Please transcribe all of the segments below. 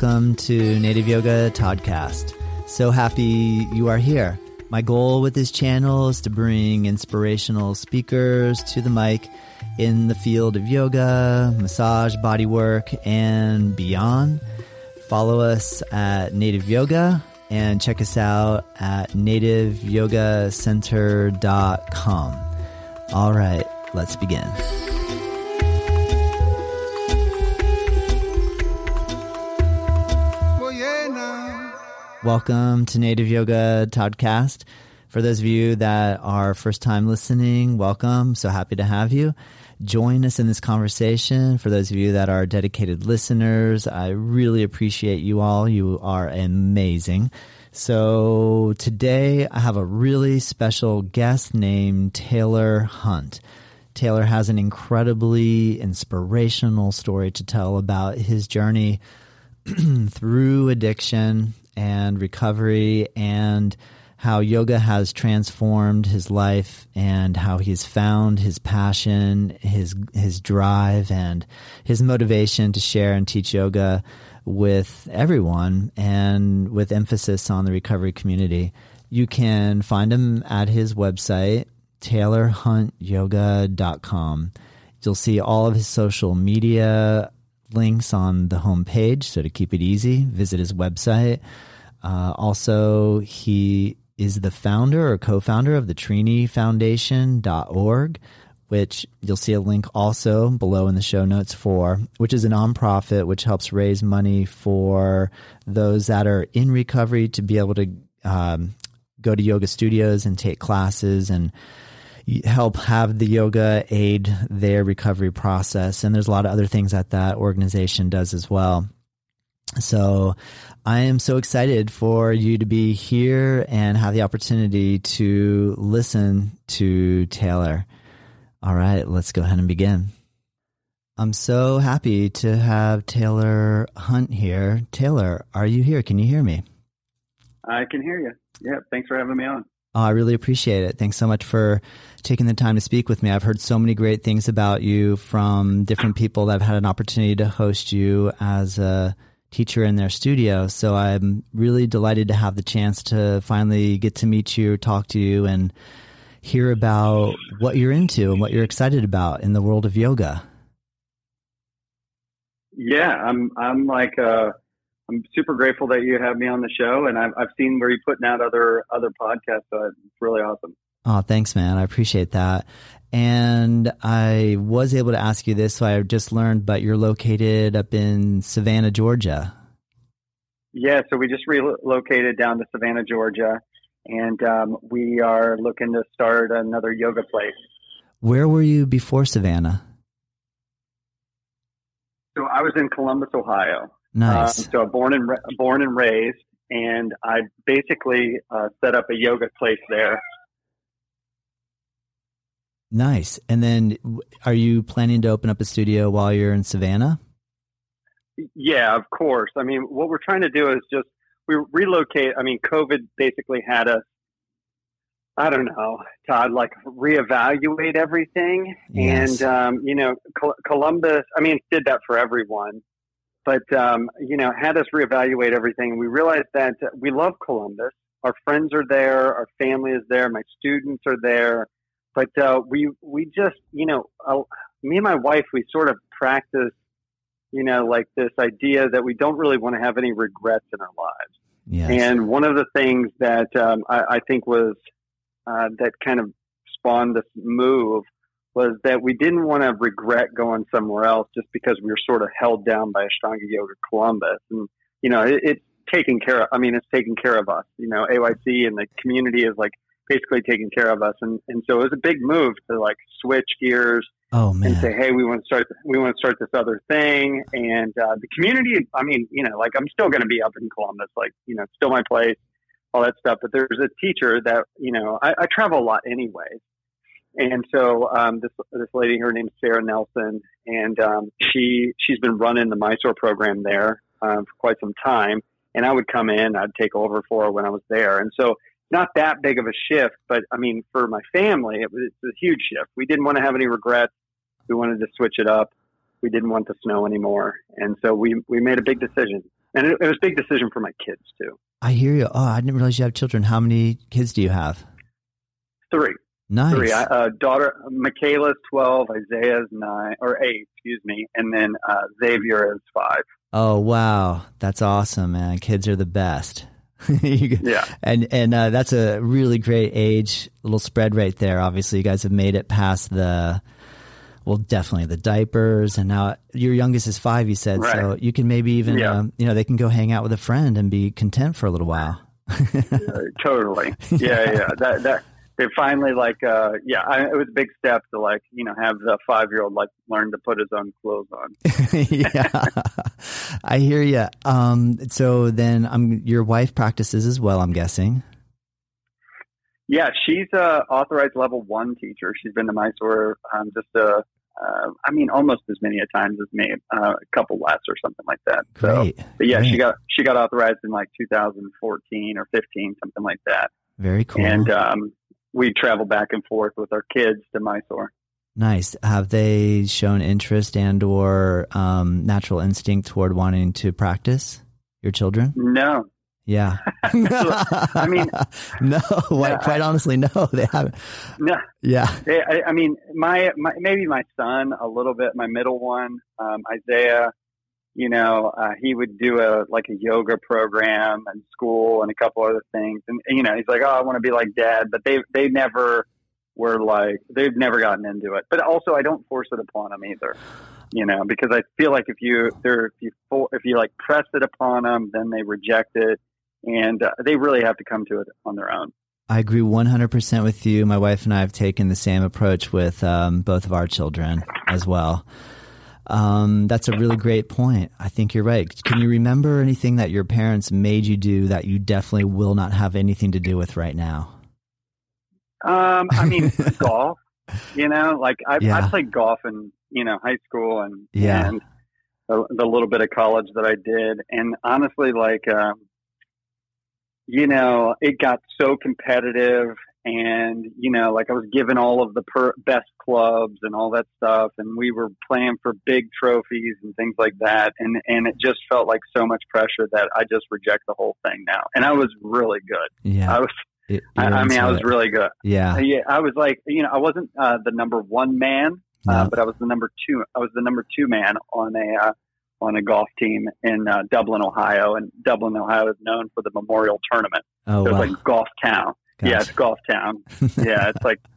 Welcome to Native Yoga Toddcast. So happy you are here. My goal with this channel is to bring inspirational speakers to the mic in the field of yoga, massage, bodywork, and beyond. Follow us at Native Yoga and check us out at nativeyogacenter.com. All right, let's begin. Welcome to Native Yoga Toddcast. For those of you that are first time listening, welcome. So happy to have you. Join us in this conversation. For those of you that are dedicated listeners, I really appreciate you all. You are amazing. So today I have a really special guest named Taylor Hunt. Taylor has an incredibly inspirational story to tell about his journey through addiction and recovery and how yoga has transformed his life and how he's found his passion, his his drive and his motivation to share and teach yoga with everyone and with emphasis on the recovery community. You can find him at his website taylorhuntyoga.com. You'll see all of his social media links on the homepage. So to keep it easy, visit his website. Uh, also, he is the founder or co-founder of the Trini Foundation.org, which you'll see a link also below in the show notes for, which is a nonprofit which helps raise money for those that are in recovery to be able to um, go to yoga studios and take classes and help have the yoga aid their recovery process. And there's a lot of other things that that organization does as well. So I am so excited for you to be here and have the opportunity to listen to Taylor. All right, let's go ahead and begin. I'm so happy to have Taylor Hunt here. Taylor, are you here? Can you hear me? I can hear you. Yeah, thanks for having me on. Oh, I really appreciate it. Thanks so much for taking the time to speak with me. I've heard so many great things about you from different people that have had an opportunity to host you as a teacher in their studio. So I'm really delighted to have the chance to finally get to meet you, talk to you, and hear about what you're into and what you're excited about in the world of yoga. Yeah, I'm. I'm like. I'm super grateful that you have me on the show, and I've I've seen where you're putting out other other podcasts. So it's really awesome. Oh, thanks, man. I appreciate that. And I was able to ask you this, so I just learned, but you're located up in Savannah, Georgia. Yeah, so we just relocated down to Savannah, Georgia, and um, we are looking to start another yoga place. Where were you before Savannah? So I was in Columbus, Ohio. Nice. Um, so born and born and raised, and I basically uh, set up a yoga place there Nice. And then are you planning to open up a studio while you're in Savannah? Yeah, of course. I mean, what we're trying to do is just we relocate. I mean, COVID basically had us, I don't know, Todd, like reevaluate everything. Yes. And, um, you know, Columbus, I mean, did that for everyone, but, um, you know, had us reevaluate everything. We realized that we love Columbus. Our friends are there, our family is there, my students are there but uh, we we just you know uh, me and my wife we sort of practice you know like this idea that we don't really want to have any regrets in our lives. Yes. And one of the things that um, I, I, think was uh, that kind of spawned this move was that we didn't want to regret going somewhere else just because we were sort of held down by Ashtanga Yoga Columbus. And, you know, it, it's taking care of, I mean, it's taking care of us. You know, AYC and the community is like basically taking care of us. And, and so it was a big move to like switch gears oh, man. and say, Hey, we want to start, we want to start this other thing. And, uh, the community, I mean, you know, like I'm still going to be up in Columbus, like, you know, still my place, all that stuff. But there's a teacher that, you know, I, I travel a lot anyways. And so, um, this, this lady, her name is Sarah Nelson, and, um, she, she's been running the Mysore program there, um, for quite some time. And I would come in, I'd take over for her when I was there. And so not that big of a shift, but I mean, for my family, it was a huge shift. We didn't want to have any regrets. We wanted to switch it up. We didn't want the snow anymore, and so we we made a big decision. and it, it was a big decision for my kids too. I hear you. Oh, I didn't realize you have children. How many kids do you have? Three. Nice. Three. I, uh, daughter Michaela's twelve, Isaiah's nine or eight, excuse me, and then uh, Xavier is five. Oh wow, that's awesome, man! Kids are the best. You- yeah. and and uh, that's a really great age little spread right there. Obviously, you guys have made it past the well, definitely the diapers, and now your youngest is five. You said Right. so. You can maybe even Yeah. um, you know they can go hang out with a friend and be content for a little while. Uh, totally. Yeah, yeah. That that they finally like uh yeah, I, it was a big step to like, you know, have the 5-year-old like learn to put his own clothes on. yeah, I hear you. Um, so then, um, your wife practices as well. I'm guessing. Yeah, she's a authorized level 1 teacher. She's been to Mysore um just uh uh, I mean, almost as many a times as me, uh, a couple less or something like that. So, Great. but yeah, she got she got authorized in like 2014 or 15, something like that. Very cool. And um, we travel back and forth with our kids to Mysore. Nice. Have they shown interest and or um, natural instinct toward wanting to practice your children? No, Yeah. I mean- no. Quite, Yeah, quite honestly, no. They haven't. no. Yeah. I, I- I mean, my, my maybe my son a little bit. My middle one, um, Isaiah. You know, uh, he would do a like a yoga program and school and a couple other things, and you know, he's like, "Oh, I want to be like dad," but they they never were like they've never gotten into it. But also, I don't force it upon them either. You know, because I feel like if you they're if you if you like press it upon them, then they reject it, and uh, they really have to come to it on their own. I agree 100% with you. My wife and I have taken the same approach with um, both of our children as well. Um, that's a really great point. I think you're right. Can you remember anything that your parents made you do that you definitely will not have anything to do with right now? Um, I mean, golf. You know, like I, Yeah. I played golf in you know high school and Yeah. and the, the little bit of college that I did, and honestly, like um, you know, it got so competitive, and you know, like I was given all of the per- best clubs and all that stuff, and we were playing for big trophies and things like that, and and it just felt like so much pressure that I just reject the whole thing now, and I was really good. Yeah. I was, It- I, I mean, I was it. really good. yeah. Uh, yeah, I was like, you know, I wasn't uh, the number one man, No. uh, but I was the number two. I was the number two man on a uh, on a golf team in uh, Dublin, Ohio, and Dublin, Ohio is known for the Memorial Tournament. oh, So wow. it's like golf town. Yeah, it's golf town. Yeah, it's like.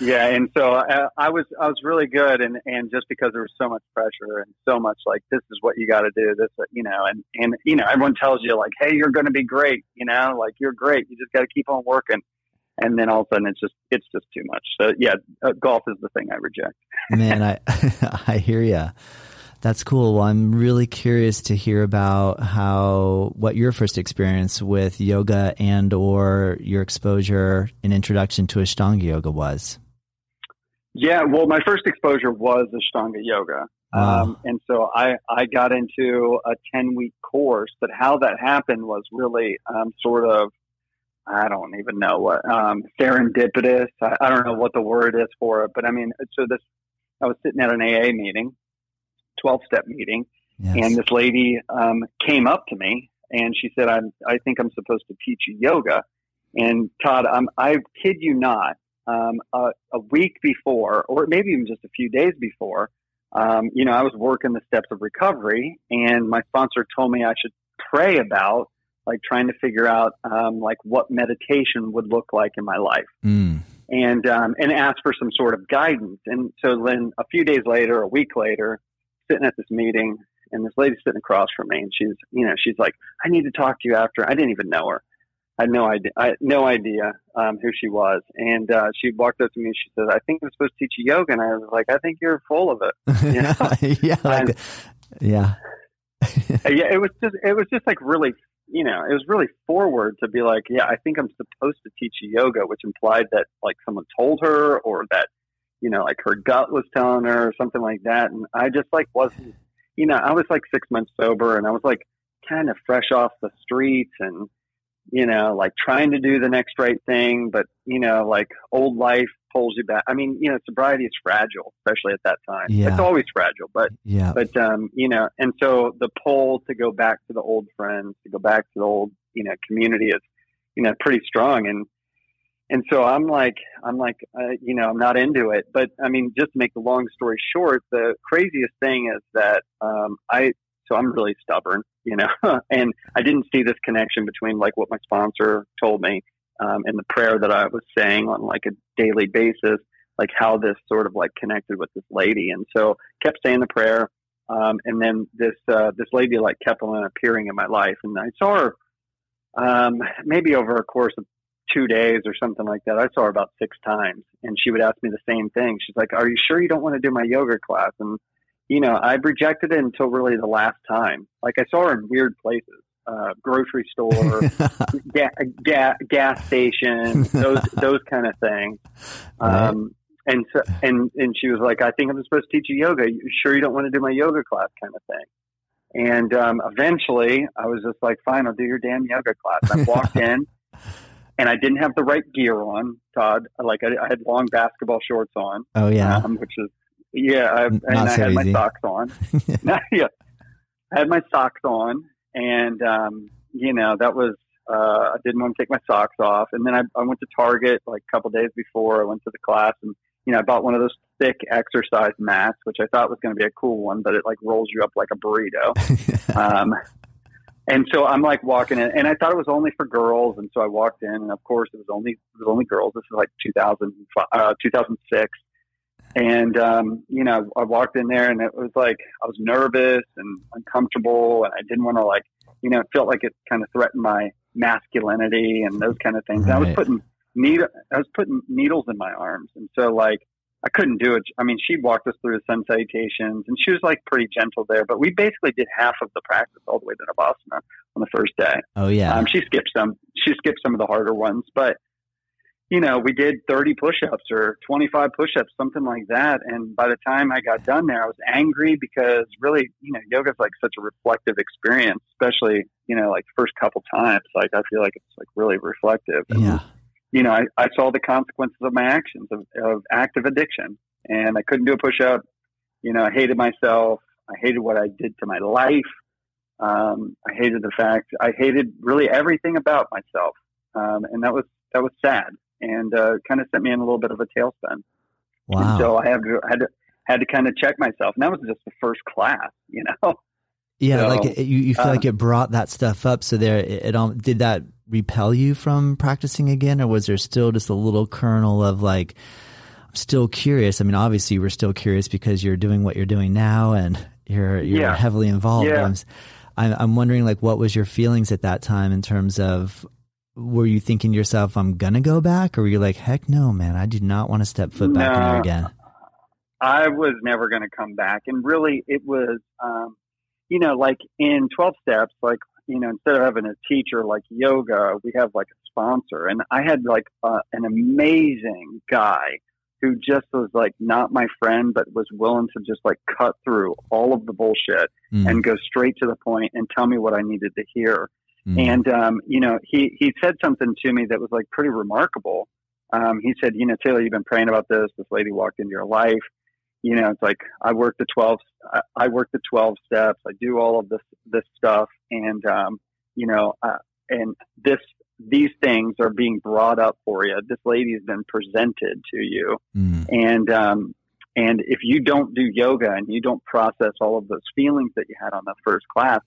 Yeah, and so I, I was I was really good, and and just because there was so much pressure and so much like this is what you got to do, this you know, and and you know everyone tells you like, hey, you're going to be great, you know, like you're great, you just got to keep on working, and then all of a sudden it's just it's just too much. So yeah, uh, golf is the thing I reject. Man, I I hear ya. That's cool. Well, I'm really curious to hear about how what your first experience with yoga and or your exposure and introduction to Ashtanga yoga was. Yeah, well, my first exposure was Ashtanga yoga. Wow. Um, and so I, I got into a 10 week course, but how that happened was really um, sort of, I don't even know what, um, serendipitous. I, I don't know what the word is for it, but I mean, so this, I was sitting at an AA meeting, 12 step meeting, Yes. and this lady um, came up to me and she said, I'm, I think I'm supposed to teach you yoga. And Todd, I'm, I kid you not, um, a, a week before, or maybe even just a few days before, um, you know, I was working the steps of recovery, and my sponsor told me I should pray about like trying to figure out um, like what meditation would look like in my life Mm. and um, and ask for some sort of guidance. And so then a few days later, a week later, sitting at this meeting, and this lady's sitting across from me, and she's you know she's like, I need to talk to you after. I didn't even know her. I had no idea. I had no idea um, who she was, and uh, she walked up to me. and She said, "I think I'm supposed to teach you yoga," and I was like, "I think you're full of it." Yeah. yeah. Like, And- yeah. Yeah, it was just it was just like really you know it was really forward to be like yeah I think I'm supposed to teach you yoga, which implied that like someone told her or that you know like her gut was telling her or something like that, and I just like wasn't you know I was like six months sober and I was like kind of fresh off the streets and you know, like trying to do the next right thing, but you know, like old life pulls you back. I mean, you know, sobriety is fragile, especially at that time. Yeah. It's always fragile, but Yeah. but um, you know, and so the pull to go back to the old friends, to go back to the old, you know, community is, you know, pretty strong. And and so I'm like, I'm like, uh, you know, I'm not into it. But I mean, just to make the long story short, the craziest thing is that um, I, so I'm really stubborn, you know, and I didn't see this connection between like what my sponsor told me um, and the prayer that I was saying on like a daily basis, like how this sort of like connected with this lady. And so kept saying the prayer. Um, and then this, uh, this lady like kept on appearing in my life and I saw her, um, maybe over a course of two days or something like that. I saw her about six times and she would ask me the same thing. She's like, are you sure you don't want to do my yoga class? And, you know, I rejected it until really the last time. Like I saw her in weird places, uh, grocery store, ga- ga- gas station, those, those kind of things. Right. Um, and so, and, and she was like, I think I'm supposed to teach you yoga. You sure you don't want to do my yoga class kind of thing? And, um, eventually I was just like, fine, I'll do your damn yoga class. I walked in and I didn't have the right gear on, Todd. Like I, I had long basketball shorts on, oh yeah. um, which is, yeah, I, and Not I so had my socks on. yeah, I had my socks on, and um, you know that was uh, I didn't want to take my socks off. And then I, I went to Target like a couple days before I went to the class, and you know I bought one of those thick exercise mats, which I thought was going to be a cool one, but it like rolls you up like a burrito. um, and so I'm like walking in, and I thought it was only for girls, and so I walked in, and of course it was only it was only girls. This is like 2000, uh, 2006, and um, you know I walked in there, and it was like I was nervous and uncomfortable, and I didn't want to like you know it felt like it kind of threatened my masculinity and those kind of things. And I was putting needle, I was putting needles in my arms, and so like I couldn't do it. I mean, she walked us through the sun salutations, and she was like pretty gentle there. But we basically did half of the practice all the way to Navasana on the first day. oh yeah. Um, she skipped some. She skipped some of the harder ones, but you know, we did 30 push-ups or 25 push-ups, something like that. And by the time I got done there, I was angry because really, you know, yoga's like such a reflective experience, especially you know, like first couple times. Like I feel like it's like really reflective. And, yeah. You know, I, I saw the consequences of my actions of, of active addiction and I couldn't do a push up. You know, I hated myself. I hated what I did to my life. Um, I hated the fact I hated really everything about myself. Um, and that was, that was sad and, uh, kind of sent me in a little bit of a tailspin. And Wow. so I had to, had to, had to kind of check myself. And that was just the first class, you know? yeah. so, like it, you, you feel um, like it brought that stuff up. So there, it, it um, did that repel you from practicing again, or was there still just a little kernel of like, I'm still curious? I mean, obviously, you were still curious because you're doing what you're doing now, and you're you're Yeah. heavily involved. Yeah. I'm, I'm I'm wondering like, what was your feelings at that time in terms of were you thinking to yourself, I'm gonna go back, or were you like, heck no, man, I do not want to step foot back in No. here again? I was never going to come back. And really, it was, um, you know, like in 12 steps, like, you know, instead of having a teacher like yoga, we have like a sponsor. And I had like uh, an amazing guy who just was like not my friend, but was willing to just like cut through all of the bullshit Mm, and go straight to the point and tell me what I needed to hear. mm, And um, you know, he he said something to me that was like pretty remarkable. Um, he said, you know, Taylor, you've been praying about this. This lady walked into your life. You know, it's like I work the twelve. I, I work the twelve steps. I do all of this this stuff, and um, you know, uh, and this these things are being brought up for you. This lady has been presented to you, mm, and um, and if you don't do yoga and you don't process all of those feelings that you had on the first class,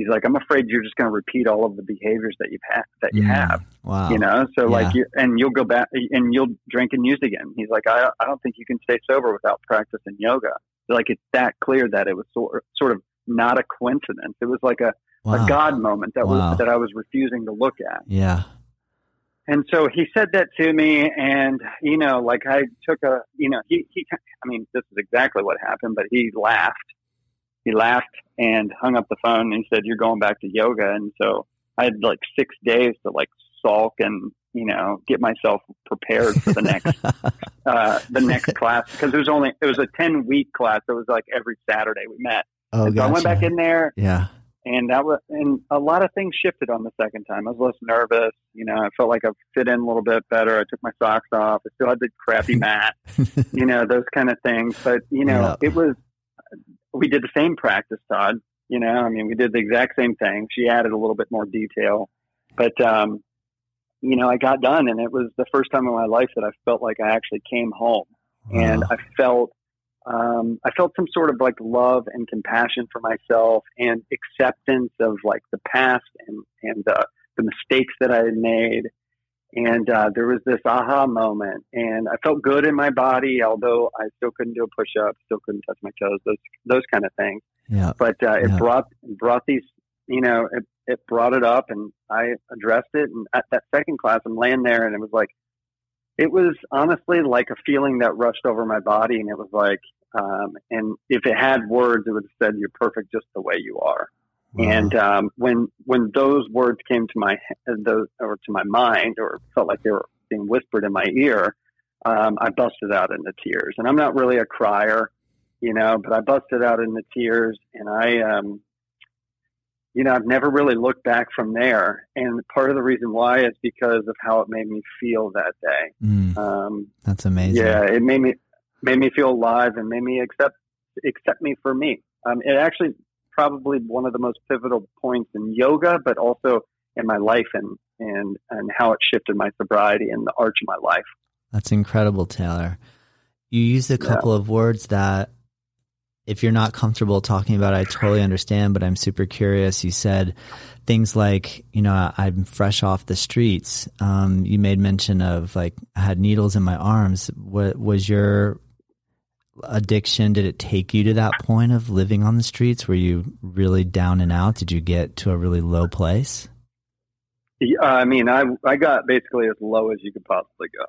he's like, I'm afraid you're just going to repeat all of the behaviors that you've had that you mm. have. Wow. You know, so Yeah. like, you, and you'll go back and you'll drink and use again. He's like, I, I don't think you can stay sober without practicing yoga. Like it's that clear that it was sort sort of not a coincidence. It was like a, wow. a God moment that Wow. was that I was refusing to look at. Yeah. And so he said that to me, and you know, like I took a, you know, he, he, I mean, this is exactly what happened, but he laughed. He laughed and hung up the phone, and said, "You're going back to yoga." And so I had like six days to like sulk and you know get myself prepared for the next uh, the next class because it was only it was a ten week class. It was like every Saturday we met. oh, and so I went back in there, Yeah. and that was and a lot of things shifted on the second time. I was less nervous. You know, I felt like I fit in a little bit better. I took my socks off. I still had the crappy mat. you know, those kind of things. But you know, yeah. it was we did the same practice, Todd. You know, I mean, we did the exact same thing. She added a little bit more detail, but um, you know, I got done, and it was the first time in my life that I felt like I actually came home, wow. and I felt um, I felt some sort of like love and compassion for myself and acceptance of like the past and and uh, the mistakes that I had made. And uh, there was this aha moment, and I felt good in my body, although I still couldn't do a push up, still couldn't touch my toes, those those kind of things. Yeah. But uh, it yeah. brought brought these, you know, it, it brought it up, and I addressed it. And at that second class, I'm laying there, and it was like, it was honestly like a feeling that rushed over my body, and it was like, um, and if it had words, it would have said, "You're perfect just the way you are." Wow. And um, when when those words came to my those or to my mind, or felt like they were being whispered in my ear, um, I busted out into tears. And I'm not really a crier, you know, but I busted out into tears, and I, um, you know, I've never really looked back from there. And part of the reason why is because of how it made me feel that day. Mm, um, that's amazing. Yeah, it made me made me feel alive and made me accept accept me for me. Um, it actually probably one of the most pivotal points in yoga, but also in my life and and and how it shifted my sobriety and the arch of my life. That's incredible, Taylor. You used a couple yeah. of words that if you're not comfortable talking about, I totally understand, but I'm super curious. You said things like, you know, I'm fresh off the streets. Um, you made mention of like, I had needles in my arms. What was your addiction? Did it take you to that point of living on the streets? Were you really down and out? Did you get to a really low place? Yeah, I mean, I, I got basically as low as you could possibly go.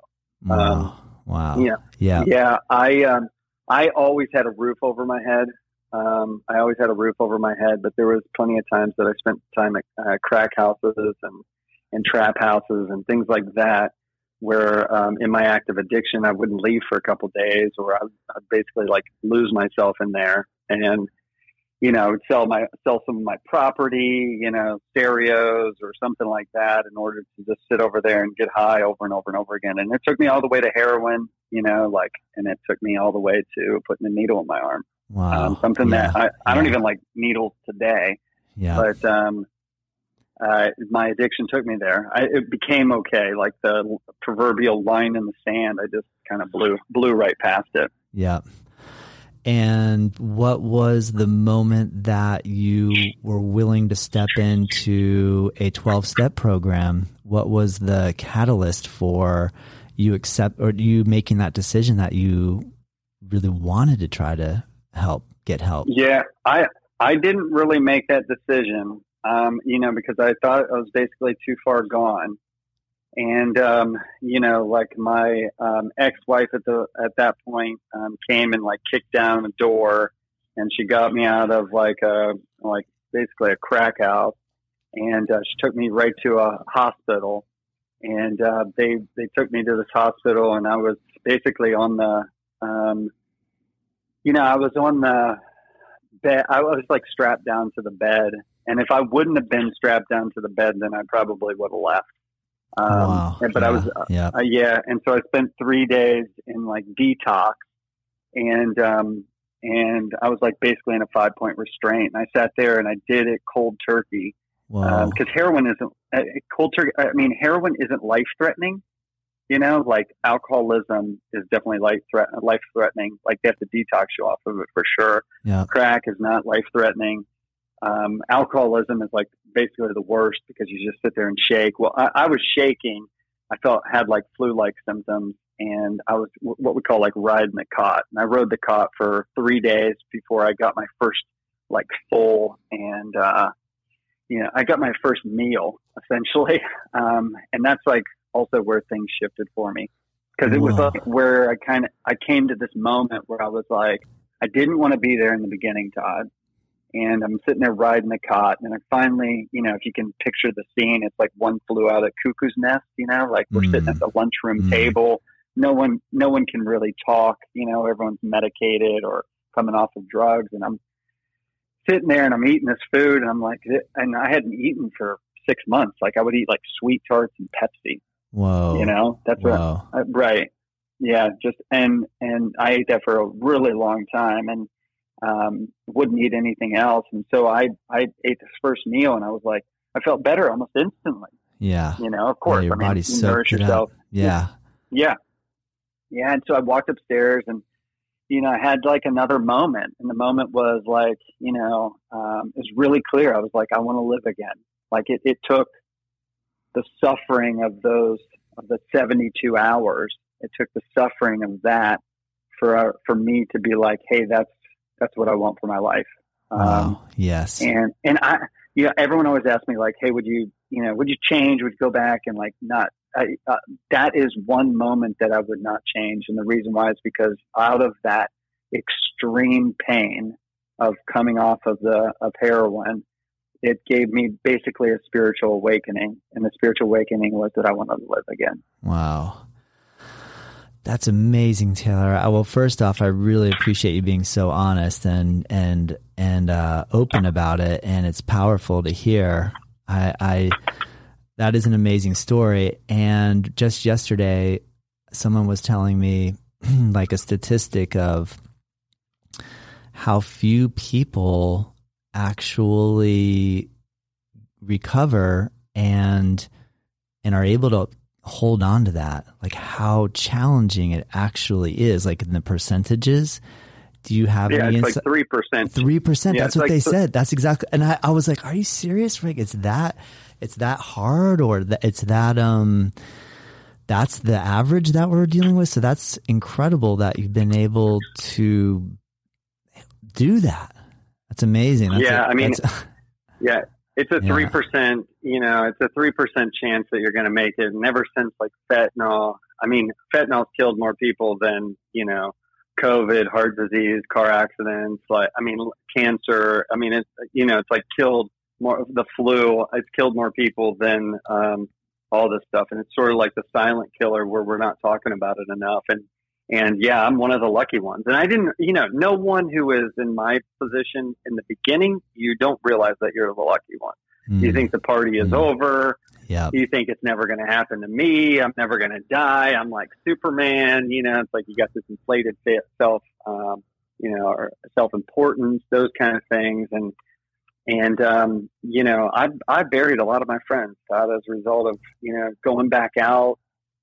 Wow. Um, wow. Yeah. Yeah. Yeah. I, um, I always had a roof over my head. Um, I always had a roof over my head, but there was plenty of times that I spent time at uh, crack houses and and trap houses and things like that, where um, in my active addiction I wouldn't leave for a couple days, or I'd, I'd basically like lose myself in there, and you know, sell my sell some of my property, you know, stereos or something like that, in order to just sit over there and get high over and over and over again. And it took me all the way to heroin, you know, like, and it took me all the way to putting a needle in my arm. Wow, um, something yeah. that I, I don't even like needles today. Yeah, but um, uh, my addiction took me there. I, it became okay, like the proverbial line in the sand. I just kind of blew blew right past it. Yeah. And what was the moment that you were willing to step into a 12 step program? What was the catalyst for you accept or you making that decision that you really wanted to try to help get help? Yeah, I, I didn't really make that decision, um, you know, because I thought I was basically too far gone. And um, you know, like my um, ex-wife at the at that point um, came and like kicked down the door, and she got me out of like a like basically a crack house, and uh, she took me right to a hospital, and uh, they they took me to this hospital, and I was basically on the, um, you know, I was on the bed. I was like strapped down to the bed, and if I wouldn't have been strapped down to the bed, then I probably would have left. Um, wow. But yeah. I was, uh, yeah. Uh, yeah. And so I spent three days in like detox and, um, and I was like basically in a five point restraint. And I sat there and I did it cold turkey. Wow. Because um, heroin isn't uh, cold turkey. I mean, heroin isn't life threatening. You know, like alcoholism is definitely life threat life threatening. Like they have to detox you off of it for sure. Yeah. Crack is not life threatening. Um, alcoholism is like basically the worst because you just sit there and shake. Well, I, I was shaking. I felt had like flu-like symptoms, and I was what we call like riding the cot. And I rode the cot for three days before I got my first like full and uh, you know I got my first meal essentially, um, and that's like also where things shifted for me because it was like where I kind of I came to this moment where I was like I didn't want to be there in the beginning, Todd and I'm sitting there riding the cot, and I finally, you know, if you can picture the scene, it's like one flew out of cuckoo's nest, you know, like we're mm. sitting at the lunchroom mm. table. No one, no one can really talk, you know, everyone's medicated or coming off of drugs, and I'm sitting there and I'm eating this food and I'm like, and I hadn't eaten for six months. Like I would eat like sweet tarts and Pepsi. Whoa. You know, that's what, uh, right. Yeah. Just, and, and I ate that for a really long time and, um, wouldn't eat anything else. And so I, I ate this first meal and I was like, I felt better almost instantly. Yeah. You know, of course, yeah, your I mean, body's you nourish yourself. Up. Yeah. Yeah. Yeah. And so I walked upstairs and, you know, I had like another moment. And the moment was like, you know, um, it was really clear. I was like, I want to live again. Like it, it took the suffering of those, of the 72 hours. It took the suffering of that for, uh, for me to be like, Hey, that's, that's what I want for my life. Um, Wow. Yes. and, and I, you know, everyone always asks me like, Hey, would you, you know, would you change? Would you go back and like not I, uh, that is one moment that I would not change. And the reason why is because out of that extreme pain of coming off of the, of heroin, it gave me basically a spiritual awakening. And the spiritual awakening was that I wanted to live again. Wow. That's amazing, Taylor. I, well, first off, I really appreciate you being so honest and and and uh, open about it, and it's powerful to hear. I, I that is an amazing story. And just yesterday, someone was telling me like a statistic of how few people actually recover and and are able to hold on to that like how challenging it actually is like in the percentages do you have yeah, any it's insi- like three percent. Three percent. Yeah, That's what like they th- said. That's exactly. And I, I was like, "Are you serious, Rick? It's that. It's that hard, or that it's that. Um, that's the average that we're dealing with. So that's incredible that you've been able to do that. That's amazing. That's Yeah, a- I mean, Yeah, it's a Yeah. three percent. You know, it's a three percent chance that you're going to make it. And ever since like fentanyl, I mean, fentanyl's killed more people than you know, COVID, heart disease, car accidents. Like, I mean, cancer. I mean, it's you know, it's like killed more. The flu. It's killed more people than um, all this stuff. And it's sort of like the silent killer, where we're not talking about it enough. And and yeah, I'm one of the lucky ones. And I didn't, you know, no one who is in my position in the beginning, you don't realize that you're the lucky one. You Mm, think the party is Mm. over. yeah. You think it's never going to happen to me. I'm never going to die. I'm like Superman. You know, it's like you got this inflated self, um, you know, or self importance, those kind of things. And, and, um, you know, I, I buried a lot of my friends, Todd, as a result of, you know, going back out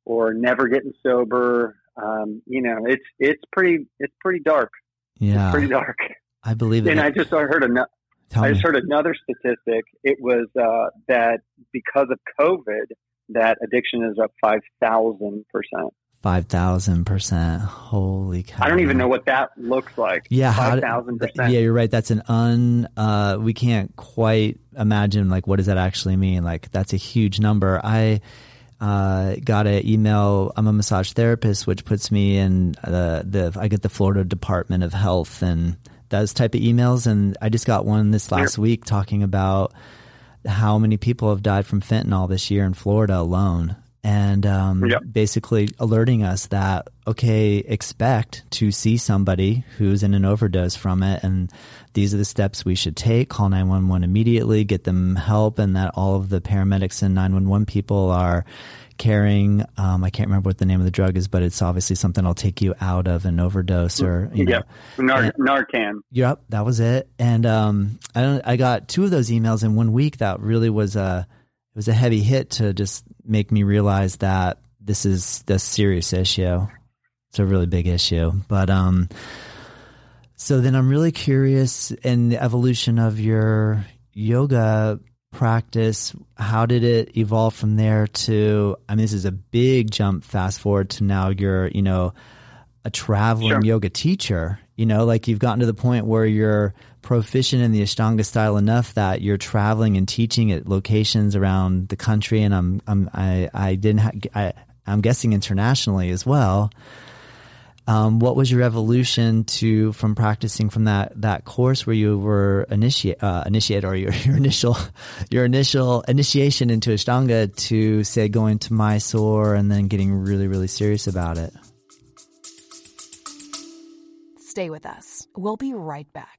or never getting sober. Um, you know, it's, it's pretty, it's pretty dark. Yeah. Pretty dark. I believe it. And I just heard another. I me. just heard another statistic. It was uh, that because of COVID, that addiction is up five thousand percent. Five thousand percent. Holy cow! I don't even know what that looks like. Yeah, five thousand th- percent. Yeah, you're right. That's an un. Uh, we can't quite imagine like what does that actually mean. Like that's a huge number. I uh, got an email. I'm a massage therapist, which puts me in the the. I get the Florida Department of Health and those type of emails. And I just got one this last week talking about how many people have died from fentanyl this year in Florida alone. And um, Yep. basically alerting us that, okay, expect to see somebody who's in an overdose from it. And these are the steps we should take. Call 911 immediately, get them help, and that all of the paramedics and 911 people are carrying, um, I can't remember what the name of the drug is, but it's obviously something that'll take you out of an overdose or, you know, Yep. Nar- Narcan. Yep, that was it. And um, I don't, I got two of those emails in one week. That really was a it was a heavy hit to just make me realize that this is the serious issue. It's a really big issue. But um, so then I'm really curious in the evolution of your yoga practice. How did it evolve from there to? I mean, this is a big jump. Fast forward to now, you're you know a traveling Sure. yoga teacher. You know, like you've gotten to the point where you're proficient in the Ashtanga style enough that you're traveling and teaching at locations around the country. And I'm, I'm, I, I didn't, ha- I, I'm guessing internationally as well. Um, what was your evolution to from practicing from that that course where you were initiate uh, initiate or your, your initial your initial initiation into Ashtanga to say going to Mysore and then getting really really serious about it? Stay with us. We'll be right back.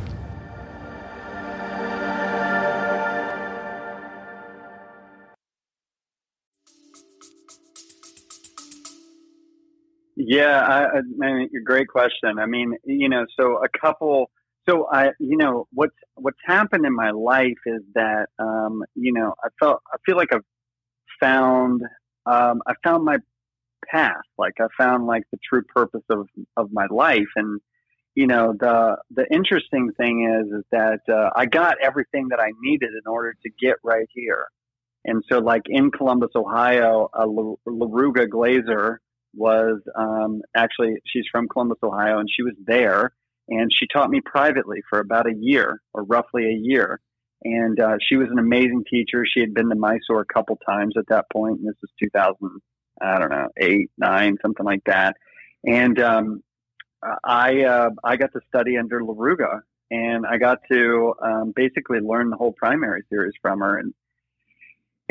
Yeah, I, I mean, great question. I mean, you know, so a couple. So I, you know, what's what's happened in my life is that, um, you know, I felt I feel like I've found um, I found my path. Like I found like the true purpose of of my life, and you know, the the interesting thing is is that uh, I got everything that I needed in order to get right here. And so, like in Columbus, Ohio, a Laruga Glaser was um, actually she's from Columbus, Ohio, and she was there, and she taught me privately for about a year, or roughly a year. And uh, she was an amazing teacher. She had been to Mysore a couple times at that point, and this was 2000, I don't know, eight, nine, something like that. And um, I uh, I got to study under Laruga, and I got to um, basically learn the whole primary series from her. And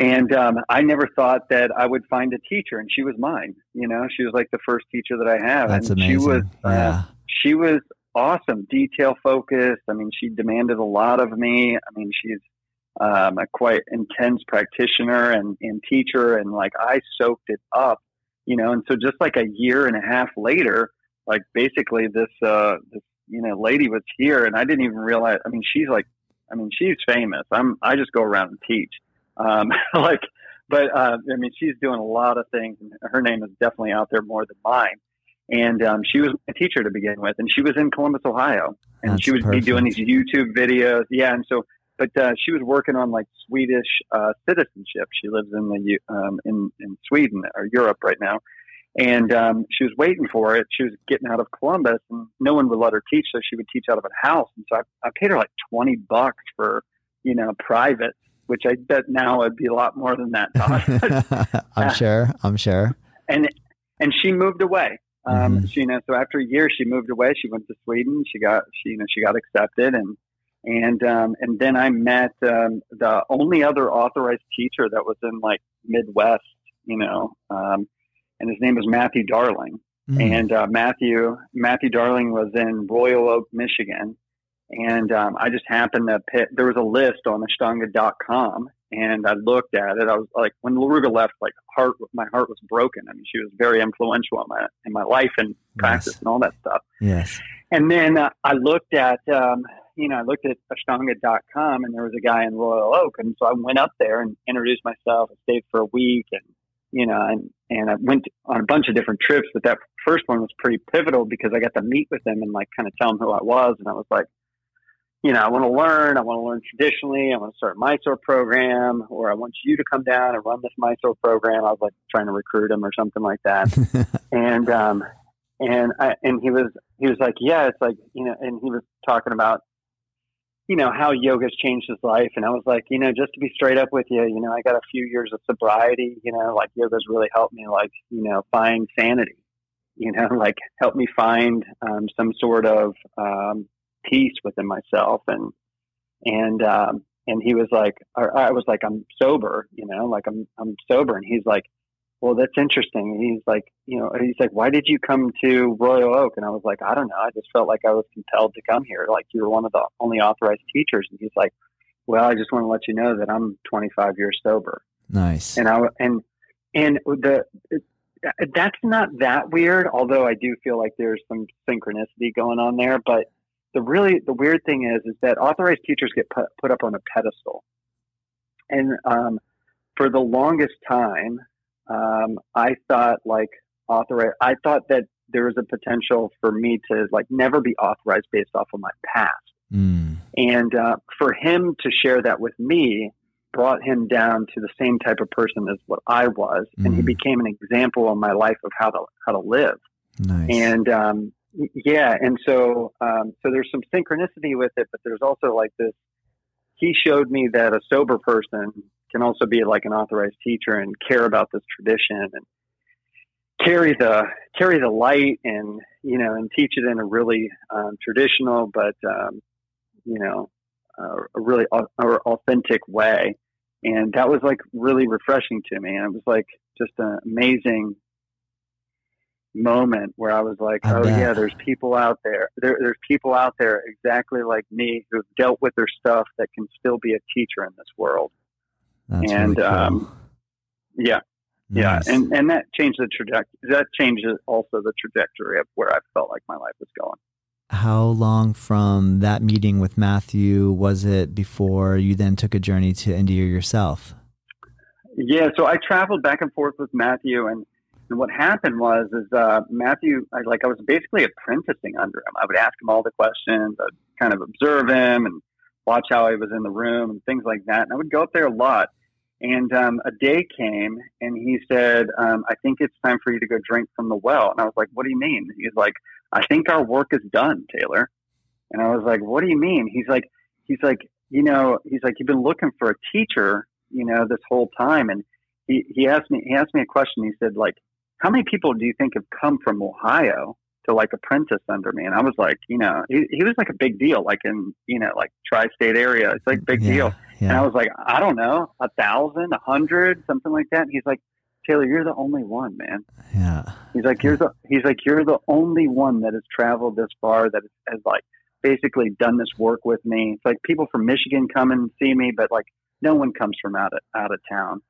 and um, I never thought that I would find a teacher, and she was mine. You know, she was like the first teacher that I have. That's and amazing. She was, uh, she was awesome, detail focused. I mean, she demanded a lot of me. I mean, she's um, a quite intense practitioner and, and teacher, and like I soaked it up. You know, and so just like a year and a half later, like basically this uh, this you know lady was here, and I didn't even realize. I mean, she's like, I mean, she's famous. I'm I just go around and teach um, like, but uh, I mean, she's doing a lot of things. Her name is definitely out there more than mine. And um, she was a teacher to begin with, and she was in Columbus, Ohio, and That's she would perfect. be doing these YouTube videos. Yeah, and so, but uh, she was working on like Swedish uh, citizenship. She lives in the um, in in Sweden or Europe right now, and um, she was waiting for it. She was getting out of Columbus, and no one would let her teach, so she would teach out of a house. And so I, I paid her like twenty bucks for you know private which I bet now would be a lot more than that. I'm sure. I'm sure. And and she moved away. Um, Mhm. she, you know, so after a year, she moved away. She went to Sweden. She got, she, you know, she got accepted, and and um, and then I met um, the only other authorized teacher that was in like Midwest, you know, um, and his name was Matthew Darling. Mm. And uh, Matthew Matthew Darling was in Royal Oak, Michigan, and um, I just happened to pick. There was a list on Ashtanga.com, and I looked at it. I was like, when Laruga left, like heart, my heart was broken. I mean, she was very influential in my in my life and practice Yes. and all that stuff. Yes. And then uh, I looked at, um, you know, I looked at Ashtanga.com, and there was a guy in Royal Oak, and so I went up there and introduced myself. I stayed for a week, and you know, and and I went on a bunch of different trips. But that first one was pretty pivotal because I got to meet with them and like kind of tell them who I was, and I was like, you know, I want to learn. I want to learn traditionally. I want to start a Mysore program, or I want you to come down and run this Mysore program. I was like trying to recruit him or something like that and um and I, and he was he was like yeah it's like you know and he was talking about you know how yoga's changed his life and i was like you know just to be straight up with you you know i got a few years of sobriety you know like yoga's really helped me like you know find sanity you know like help me find um, some sort of um, peace within myself and and um and he was like or i was like i'm sober you know like i'm i'm sober and he's like well, that's interesting. And he's like, you know, he's like, why did you come to Royal Oak? And I was like, I don't know. I just felt like I was compelled to come here. Like you were one of the only authorized teachers. And he's like, well, I just want to let you know that I'm 25 years sober. nice. And I, and, and the, it, that's not that weird, although I do feel like there's some synchronicity going on there. But the really, the weird thing is, is that authorized teachers get put, put up on a pedestal. And, um, for the longest time, um, I thought like authorized. I thought that there was a potential for me to like never be authorized based off of my past. Mm. And uh, for him to share that with me brought him down to the same type of person as what I was, and he Mhm. became an example in my life of how to how to live. Nice. And um, yeah, and so um, so there's some synchronicity with it, but there's also like this he showed me that a sober person can also be like an authorized teacher and care about this tradition and carry the carry the light and you know and teach it in a really um, traditional but um, you know uh, a really or authentic way. And that was like really refreshing to me. And it was like just an amazing moment where I was like, I oh bet. yeah, there's people out there. there. There's people out there exactly like me who've dealt with their stuff that can still be a teacher in this world. That's and really cool. um, yeah, nice. yeah, and and that changed the trajectory. That changes also the trajectory of where I felt like my life was going. How long from that meeting with Matthew was it before you then took a journey to India yourself? Yeah, so I traveled back and forth with Matthew, and and what happened was, is uh, Matthew, I, like I was basically apprenticing under him. I would ask him all the questions. I'd kind of observe him and watch how he was in the room and things like that. And I would go up there a lot. And um, a day came, and he said, um, "I think it's time for you to go drink from the well." And I was like, "What do you mean?" He's like, "I think our work is done, Taylor." And I was like, "What do you mean?" He's like, "He's like, you know, he's like, you've been looking for a teacher, you know, this whole time." And he he asked me he asked me a question. He said, like, how many people do you think have come from Ohio to like apprentice under me? And I was like, you know, he, he was like a big deal, like in, you know, like tri-state area. It's like big yeah, deal. Yeah. And I was like, I don't know, a thousand, a hundred, something like that. And he's like, Taylor, you're the only one, man. Yeah. He's like, you're the, he's like, you're the only one that has traveled this far that has like basically done this work with me. It's like people from Michigan come and see me, but like no one comes from out of, out of town.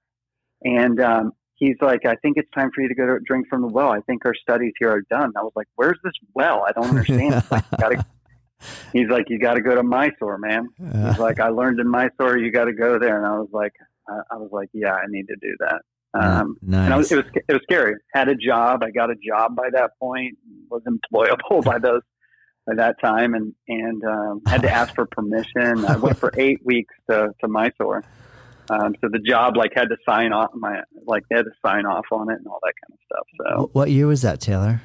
And, um, he's like, I think it's time for you to go to drink from the well. I think our studies here are done. I was like, where's this well? I don't understand. like, gotta, he's like, you got to go to Mysore, man. He's like, I learned in Mysore, you got to go there. And I was like, uh, I was like, yeah, I need to do that. Um, nice. and was, it was, it was scary. Had a job. I got a job by that point, was employable by those, by that time and, and, um, had to ask for permission. I went for eight weeks to, to Mysore. Um, so the job like had to sign off my like they had to sign off on it and all that kind of stuff. So what year was that, Taylor?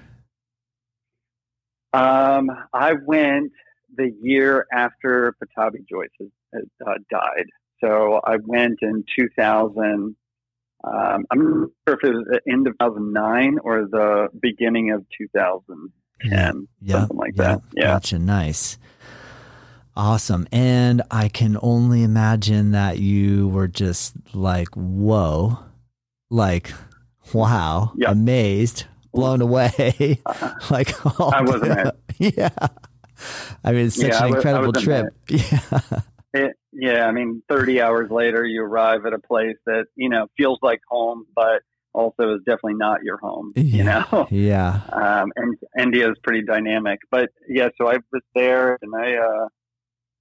Um, I went the year after Pattabhi Jois had, uh, died. So I went in 2000. Um, I'm not sure if it was the end of 2009 or the beginning of 2010, yeah, something like yeah, that. Yeah, gotcha. Nice. Awesome. And I can only imagine that you were just like, whoa, like, wow, yep. amazed, blown away. like, oh, I was amazed. Yeah. I mean, it's such yeah, an was, incredible trip. Yeah. It, yeah. I mean, 30 hours later, you arrive at a place that, you know, feels like home, but also is definitely not your home, yeah. you know? Yeah. Um, and India is pretty dynamic. But yeah, so I was there and I, uh,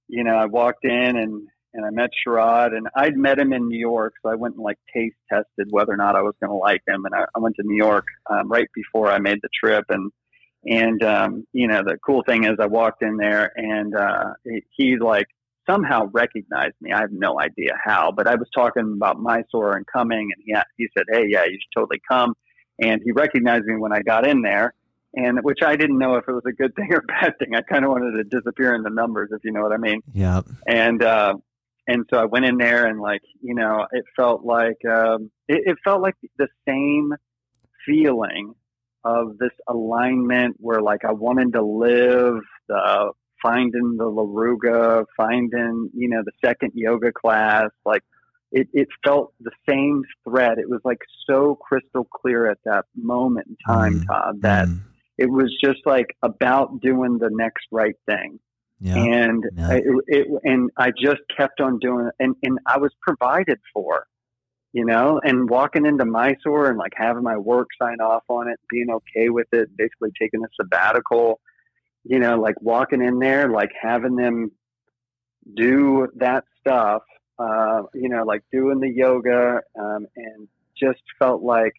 you know, I walked in and and I met Sharath, and I'd met him in New York, so I went and like taste tested whether or not I was going to like him, and I, I went to New York um, right before I made the trip, and and um, you know the cool thing is I walked in there, and uh, he like somehow recognized me. I have no idea how, but I was talking about Mysore and coming, and he he said, "Hey, yeah, you should totally come," and he recognized me when I got in there and which I didn't know if it was a good thing or bad thing. I kind of wanted to disappear in the numbers, if you know what I mean. Yeah. And uh, and so I went in there, and like you know, it felt like um, it, it felt like the same feeling of this alignment where like I wanted to live the finding the Laruga, finding you know the second yoga class, like. It, it felt the same thread. It was like so crystal clear at that moment in time, mm. Todd, that mm it was just like about doing the next right thing. Yeah. And yeah. It, it, and I just kept on doing it, and and I was provided for, you know, and walking into Mysore and like having my work sign off on it, being okay with it, basically taking a sabbatical, you know, like walking in there, like having them do that stuff, uh, you know, like doing the yoga, um, and just felt like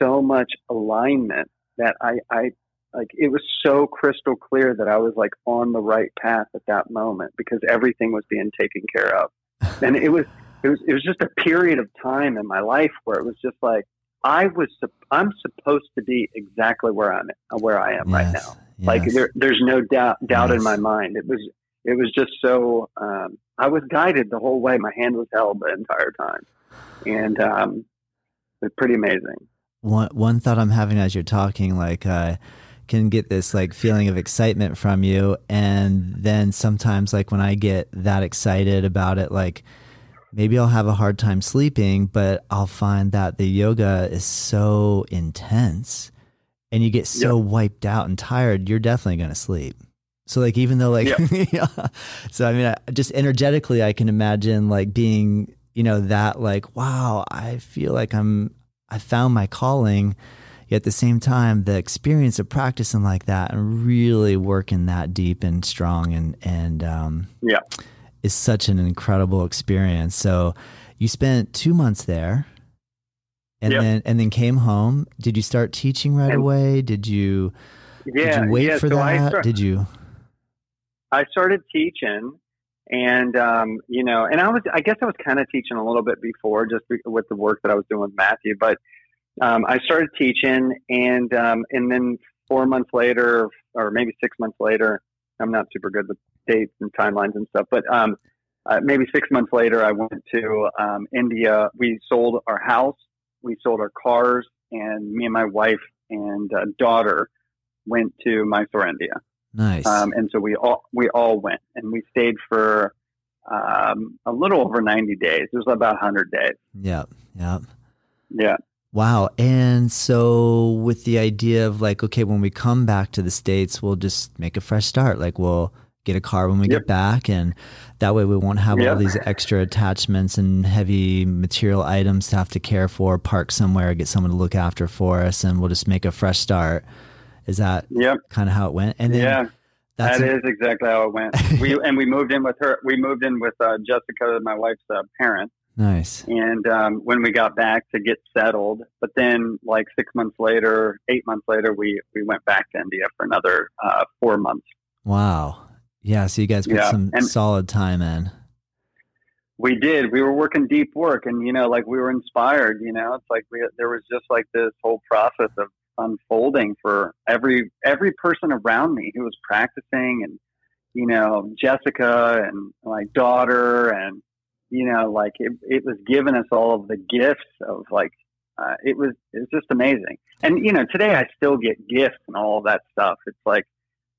so much alignment that I, I like it was so crystal clear that I was like on the right path at that moment because everything was being taken care of. and it was it was it was just a period of time in my life where it was just like I was I'm supposed to be exactly where I'm where I am yes, right now. Yes. Like there, there's no doubt doubt yes. in my mind. It was it was just so um, I was guided the whole way. My hand was held the entire time, and um, it's pretty amazing. One one thought I'm having as you're talking, like. Uh, can get this like feeling of excitement from you and then sometimes like when i get that excited about it like maybe i'll have a hard time sleeping but i'll find that the yoga is so intense and you get so yep. wiped out and tired you're definitely going to sleep so like even though like yep. yeah. So I mean I, just energetically I can imagine like being, you know, that like wow, I feel like I'm I found my calling. Yet at the same time, the experience of practicing like that and really working that deep and strong and and um, yeah, is such an incredible experience. So you spent two months there, and yep. then and then came home. Did you start teaching right and, away? Did you? Yeah, did you wait yeah, for so that? Start, did you? I started teaching, and um, you know, and I was, I guess, I was kind of teaching a little bit before, just with the work that I was doing with Matthew. But um, I started teaching, and um, and then four months later, or maybe six months later, I'm not super good with dates and timelines and stuff, but um, uh, maybe six months later, I went to um, India. We sold our house, we sold our cars, and me and my wife and uh, daughter went to Mysore, India. Nice. Um, and so we all we all went, and we stayed for um, a little over ninety days. It was about hundred days. Yeah. Yeah. Yeah. Wow. And so with the idea of like, okay, when we come back to the States, we'll just make a fresh start. Like we'll get a car when we yep. get back and that way we won't have yep. all these extra attachments and heavy material items to have to care for, park somewhere, get someone to look after for us, and we'll just make a fresh start. Is that yep. kind of how it went? And then yeah, that a- is exactly how it went. we and we moved in with her. We moved in with uh, Jessica, my wife's uh, parents. Nice. And um, when we got back to get settled, but then like six months later, eight months later, we we went back to India for another uh, four months. Wow. Yeah. So you guys put yeah. some and solid time in. We did. We were working deep work, and you know, like we were inspired. You know, it's like we there was just like this whole process of unfolding for every every person around me who was practicing and you know Jessica and my daughter and you know like it, it was giving us all of the gifts of like uh, it was it was just amazing. And you know today I still get gifts and all that stuff. It's like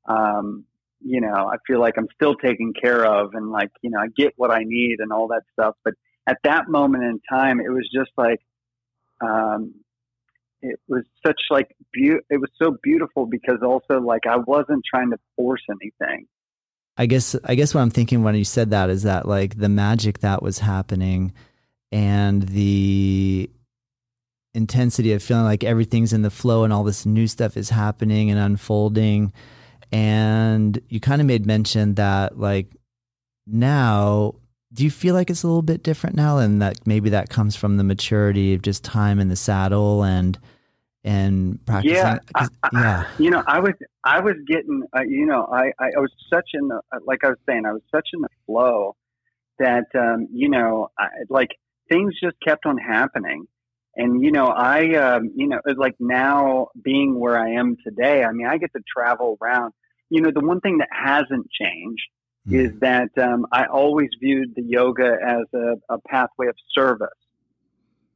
um, you know I feel like I'm still taken care of and like you know I get what I need and all that stuff. But at that moment in time it was just like um, it was such like be- it was so beautiful because also like I wasn't trying to force anything. I guess I guess what I'm thinking when you said that is that like the magic that was happening and the intensity of feeling like everything's in the flow and all this new stuff is happening and unfolding and you kind of made mention that like now do you feel like it's a little bit different now and that maybe that comes from the maturity of just time in the saddle and and practicing? Yeah yeah. you know i was i was getting uh, you know I, I was such in the like i was saying i was such in the flow that um you know I, like things just kept on happening. And you know i um you know like now being where i am today i mean i get to travel around. You know the one thing that hasn't changed mm. is that um, I always viewed the yoga as a, a pathway of service,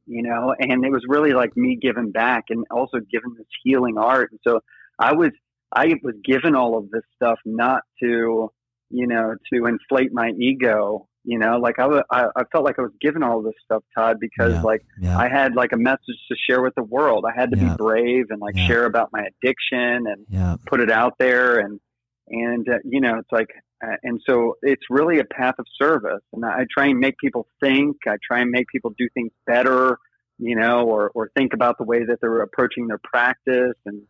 you know, and it was really like me giving back and also giving this healing art. And so I was, I was given all of this stuff not to, you know, to inflate my ego. You know, like I, I, I felt like I was given all this stuff, Todd, because yeah, like yeah. I had like a message to share with the world. I had to yeah. be brave and like share about my addiction and put it out there. And and uh, you know, it's like uh, and so it's really a path of service. And I try and make people think. I try and make people do things better, you know, or, or think about the way that they're approaching their practice and,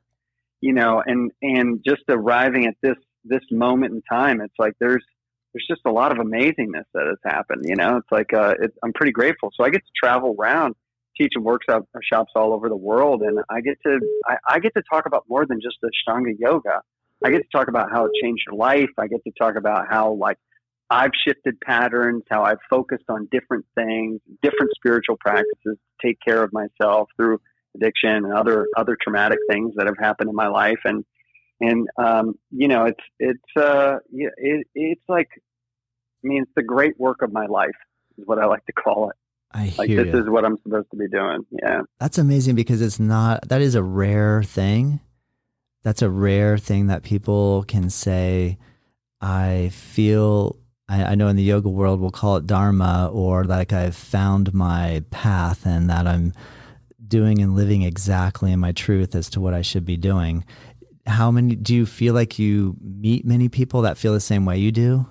you know, and, and just arriving at this, this moment in time, it's like there's, there's just a lot of amazingness that has happened. You know, it's like, uh, it, I'm pretty grateful. So I get to travel around teaching workshops shops all over the world. And I get to, I, I get to talk about more than just the Ashtanga yoga. I get to talk about how it changed your life. I get to talk about how like I've shifted patterns, how I've focused on different things, different spiritual practices to take care of myself through addiction and other other traumatic things that have happened in my life. And And um, you know, it's it's uh, it, it's like, I mean, it's the great work of my life is what I like to call it. I Like hear this you. is what I'm supposed to be doing. Yeah. That's amazing because it's not, that is a rare thing. That's a rare thing that people can say, I feel, I, I know in the yoga world we'll call it dharma or like I've found my path and that I'm doing and living exactly in my truth as to what I should be doing. How many, do you feel like you meet many people that feel the same way you do?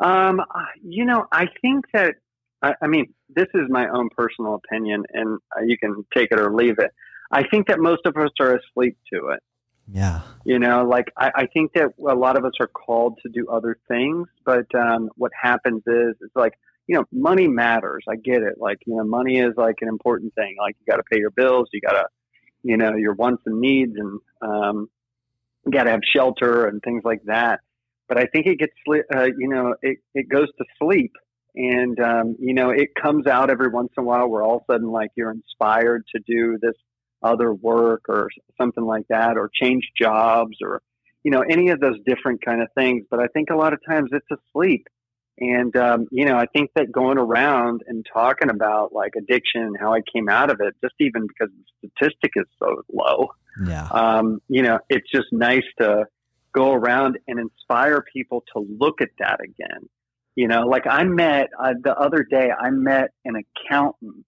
Um, you know, I think that I, I mean this is my own personal opinion, and uh, you can take it or leave it. I think that most of us are asleep to it. Yeah. You know, like I, I think that a lot of us are called to do other things, but um, what happens is it's like you know, money matters. I get it. Like you know, money is like an important thing. Like you got to pay your bills, you got to, you know, your wants and needs, and um, you got to have shelter and things like that. But I think it gets, uh, you know, it it goes to sleep, and um, you know, it comes out every once in a while where all of a sudden, like you're inspired to do this other work or something like that, or change jobs, or you know, any of those different kind of things. But I think a lot of times it's asleep. And, um, you know, I think that going around and talking about like addiction and how I came out of it, just even because the statistic is so low, Yeah. um, you know, it's just nice to go around and inspire people to look at that again. You know, like I met uh, the other day, I met an accountant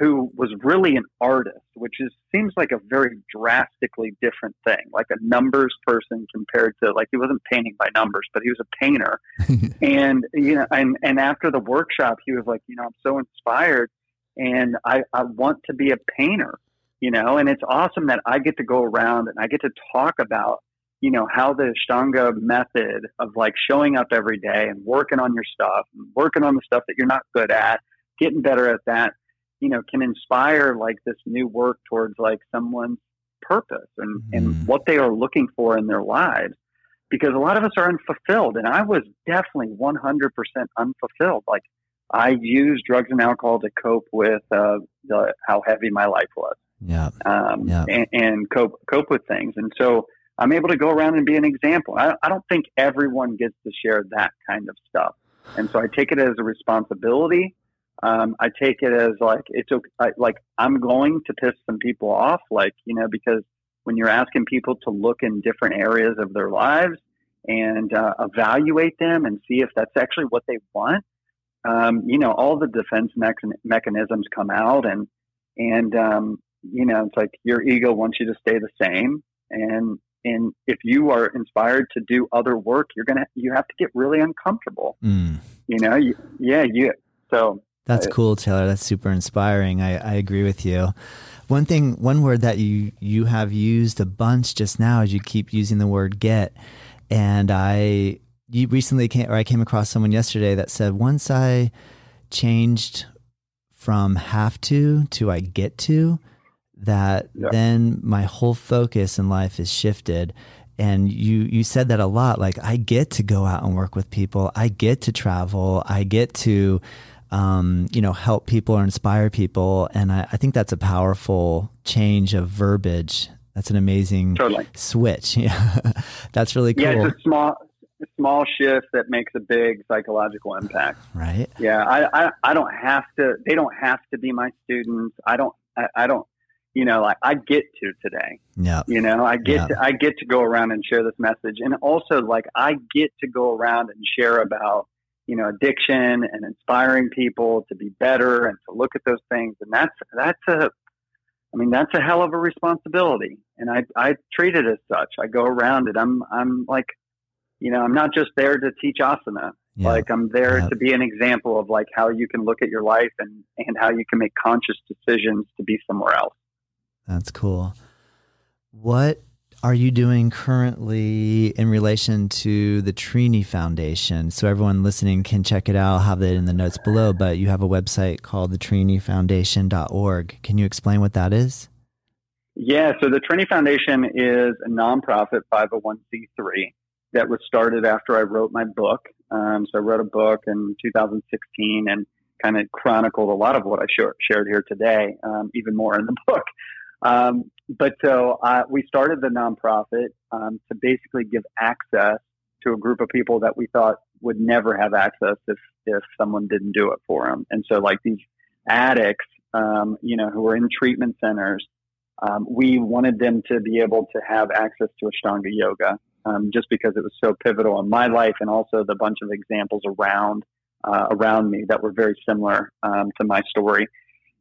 who was really an artist, which is seems like a very drastically different thing. Like a numbers person compared to like he wasn't painting by numbers, but he was a painter. and you know, and and after the workshop, he was like, you know, I'm so inspired, and I I want to be a painter. You know, and it's awesome that I get to go around and I get to talk about you know how the Ashtanga method of like showing up every day and working on your stuff, working on the stuff that you're not good at, getting better at that you know can inspire like this new work towards like someone's purpose and Mhm. and what they are looking for in their lives because a lot of us are unfulfilled and i was definitely 100% unfulfilled like i used drugs and alcohol to cope with uh, the, how heavy my life was yeah. um, Yeah. and, and cope cope with things and so i'm able to go around and be an example I, I don't think everyone gets to share that kind of stuff and so i take it as a responsibility um, I take it as like it's okay, I, like I'm going to piss some people off, like you know, because when you're asking people to look in different areas of their lives and uh, evaluate them and see if that's actually what they want, um, you know, all the defense mechan- mechanisms come out, and and um, you know, it's like your ego wants you to stay the same, and and if you are inspired to do other work, you're gonna you have to get really uncomfortable, Mm. you know, you, yeah, you so. That's cool, Taylor. That's super inspiring. I, I agree with you. One thing, one word that you you have used a bunch just now is you keep using the word get. And I you recently came or I came across someone yesterday that said once I changed from have to to I get to, that Yeah. then my whole focus in life is shifted. And you you said that a lot. Like I get to go out and work with people. I get to travel. I get to um, you know, help people or inspire people. And I, I think that's a powerful change of verbiage. That's an amazing Totally. switch. Yeah. that's really cool. Yeah, it's a small, small shift that makes a big psychological impact. right? Yeah, I, I, I don't have to. They don't have to be my students. I don't. I, I don't. You know, like I get to today. Yeah. You know, I get Yeah. to, I get to go around and share this message, and also like I get to go around and share about you know addiction and inspiring people to be better and to look at those things, and that's that's a. I mean, that's a hell of a responsibility, and I I treat it as such. I go around it. I'm I'm like, you know, I'm not just there to teach asana. Yeah. Like I'm there Yeah. to be an example of like how you can look at your life and and how you can make conscious decisions to be somewhere else. That's cool. What are you doing currently in relation to the Trini Foundation? So everyone listening can check it out. I'll have it in the notes below, but you have a website called thetrinifoundation.org. Can you explain what that is? Yeah, so the Trini Foundation is a nonprofit 501c3 that was started after I wrote my book. Um, so I wrote a book in 2016 and kind of chronicled a lot of what I sh- shared here today, um, even more in the book. Um, but so uh, we started the nonprofit um, to basically give access to a group of people that we thought would never have access if if someone didn't do it for them. And so, like these addicts, um, you know, who are in treatment centers, um, we wanted them to be able to have access to Ashtanga yoga, um, just because it was so pivotal in my life, and also the bunch of examples around uh, around me that were very similar um, to my story.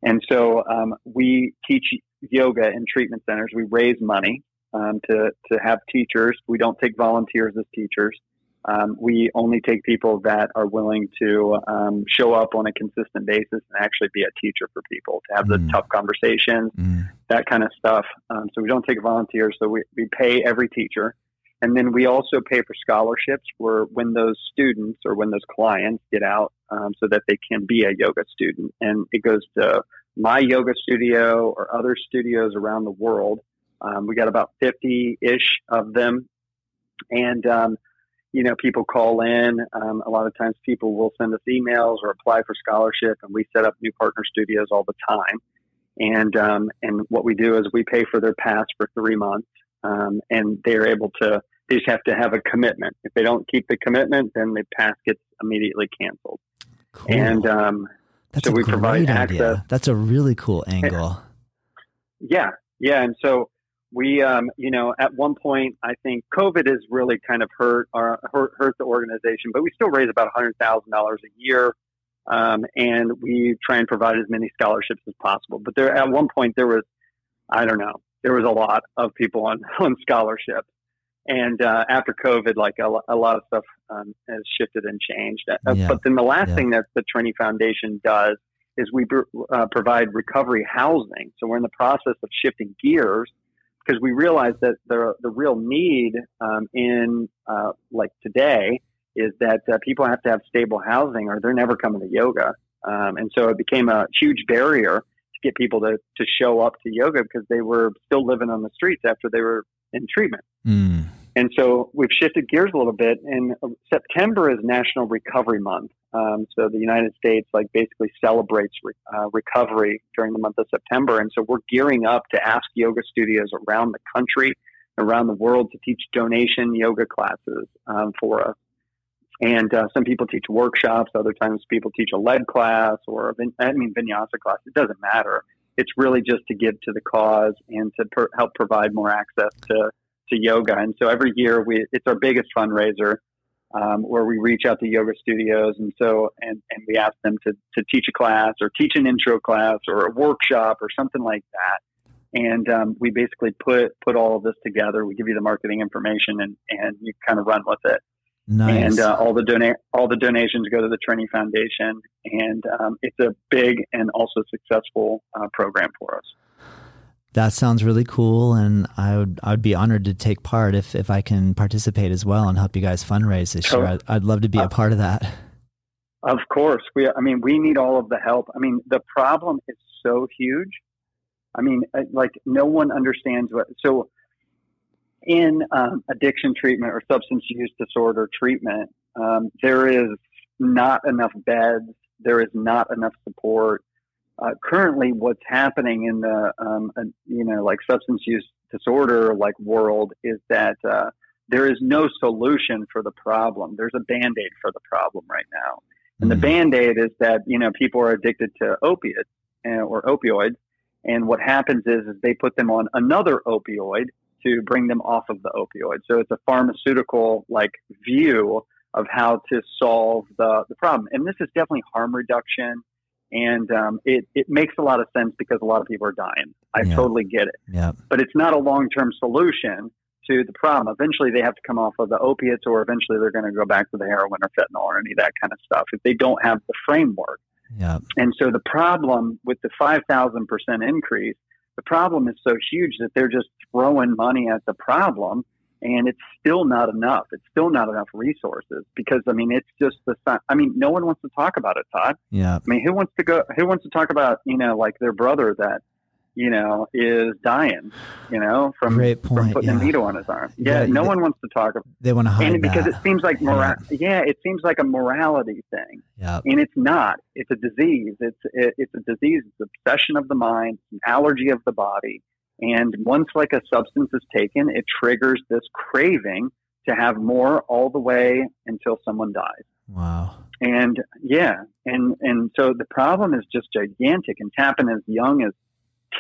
And so um, we teach yoga in treatment centers. We raise money um, to to have teachers. We don't take volunteers as teachers. Um, we only take people that are willing to um, show up on a consistent basis and actually be a teacher for people to have mm. the tough conversations, mm. that kind of stuff. Um, so we don't take volunteers. So we, we pay every teacher. And then we also pay for scholarships for when those students or when those clients get out um, so that they can be a yoga student. And it goes to my yoga studio or other studios around the world. Um, we got about 50 ish of them. And, um, you know, people call in. Um, a lot of times people will send us emails or apply for scholarship, and we set up new partner studios all the time. And, um, and what we do is we pay for their pass for three months. Um, and they're able to, they just have to have a commitment. If they don't keep the commitment, then the pass gets immediately canceled. Cool. And, um, that's so we provide idea. That's a really cool angle. Yeah, yeah, and so we, um, you know, at one point, I think COVID has really kind of hurt our hurt, hurt the organization, but we still raise about hundred thousand dollars a year, um, and we try and provide as many scholarships as possible. But there, at one point, there was, I don't know, there was a lot of people on on scholarships, and uh, after COVID, like a, a lot of stuff um, has shifted and changed. Uh, yeah. But then the last yeah. thing that the Trinity Foundation does is we uh, provide recovery housing. So we're in the process of shifting gears because we realize that the the real need um, in uh, like today is that uh, people have to have stable housing or they're never coming to yoga. Um, and so it became a huge barrier to get people to, to show up to yoga because they were still living on the streets after they were in treatment. Mm. And so we've shifted gears a little bit. And September is National Recovery Month. Um, so the United States, like, basically celebrates re- uh, recovery during the month of September. And so we're gearing up to ask yoga studios around the country, around the world, to teach donation yoga classes um, for us. And uh, some people teach workshops. Other times, people teach a lead class or a vin- I mean vinyasa class. It doesn't matter. It's really just to give to the cause and to per- help provide more access to to yoga. And so every year we, it's our biggest fundraiser um, where we reach out to yoga studios. And so, and, and we ask them to, to teach a class or teach an intro class or a workshop or something like that. And um, we basically put, put all of this together. We give you the marketing information and, and you kind of run with it. Nice. And uh, all the donate all the donations go to the Trinity Foundation, and um, it's a big and also successful uh, program for us that sounds really cool and I would I would be honored to take part if if I can participate as well and help you guys fundraise this year. I'd, I'd love to be a part of that. Of course. We I mean we need all of the help. I mean the problem is so huge. I mean uh, like no one understands what so in um, addiction treatment or substance use disorder treatment um, there is not enough beds, there is not enough support uh, currently what's happening in the um, uh, you know like substance use disorder like world is that uh, there is no solution for the problem. There's a band aid for the problem right now, and mm-hmm. the band aid is that you know people are addicted to opiates or opioids, and what happens is is they put them on another opioid to bring them off of the opioid. So it's a pharmaceutical like view of how to solve the, the problem. And this is definitely harm reduction and um, it it makes a lot of sense because a lot of people are dying. I yeah. totally get it. Yeah. But it's not a long term solution to the problem. Eventually, they have to come off of the opiates, or eventually they're going to go back to the heroin or fentanyl or any of that kind of stuff if they don't have the framework. Yeah. And so the problem with the five thousand percent increase, the problem is so huge that they're just throwing money at the problem and it's still not enough. It's still not enough resources because I mean, it's just the. I mean, no one wants to talk about it, Todd. Yeah. I mean, who wants to go? Who wants to talk about you know like their brother that you know is dying? You know from Great point. from putting yeah. a needle on his arm. Yeah. yeah no they, one wants to talk. About, they want to hide and because that. it seems like mora- yeah. yeah, it seems like a morality thing. Yeah. And it's not. It's a disease. It's it, it's a disease. It's obsession of the mind. An allergy of the body And once like a substance is taken, it triggers this craving to have more all the way until someone dies. Wow. And yeah, and and so the problem is just gigantic and happen as young as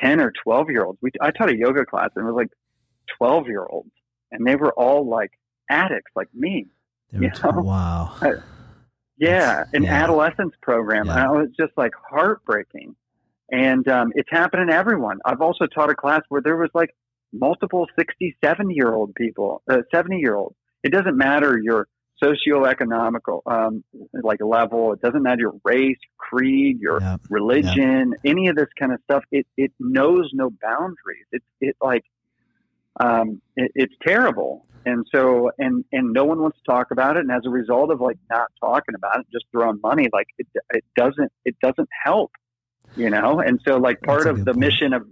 ten or twelve year olds. We I taught a yoga class and it was like twelve year olds, and they were all like addicts like me. You know? Wow. I, yeah, an yeah. adolescence program. Yeah. And it was just like heartbreaking. And um, it's happening to everyone. I've also taught a class where there was like multiple 60, 70 year old people, uh, 70 year olds. It doesn't matter your socioeconomical um, like level. It doesn't matter your race, creed, your yep. religion, yep. any of this kind of stuff. It it knows no boundaries. It's it like um, it, it's terrible. And so and and no one wants to talk about it. And as a result of like not talking about it, just throwing money, like it it doesn't it doesn't help, you know. And so like part of the point. mission of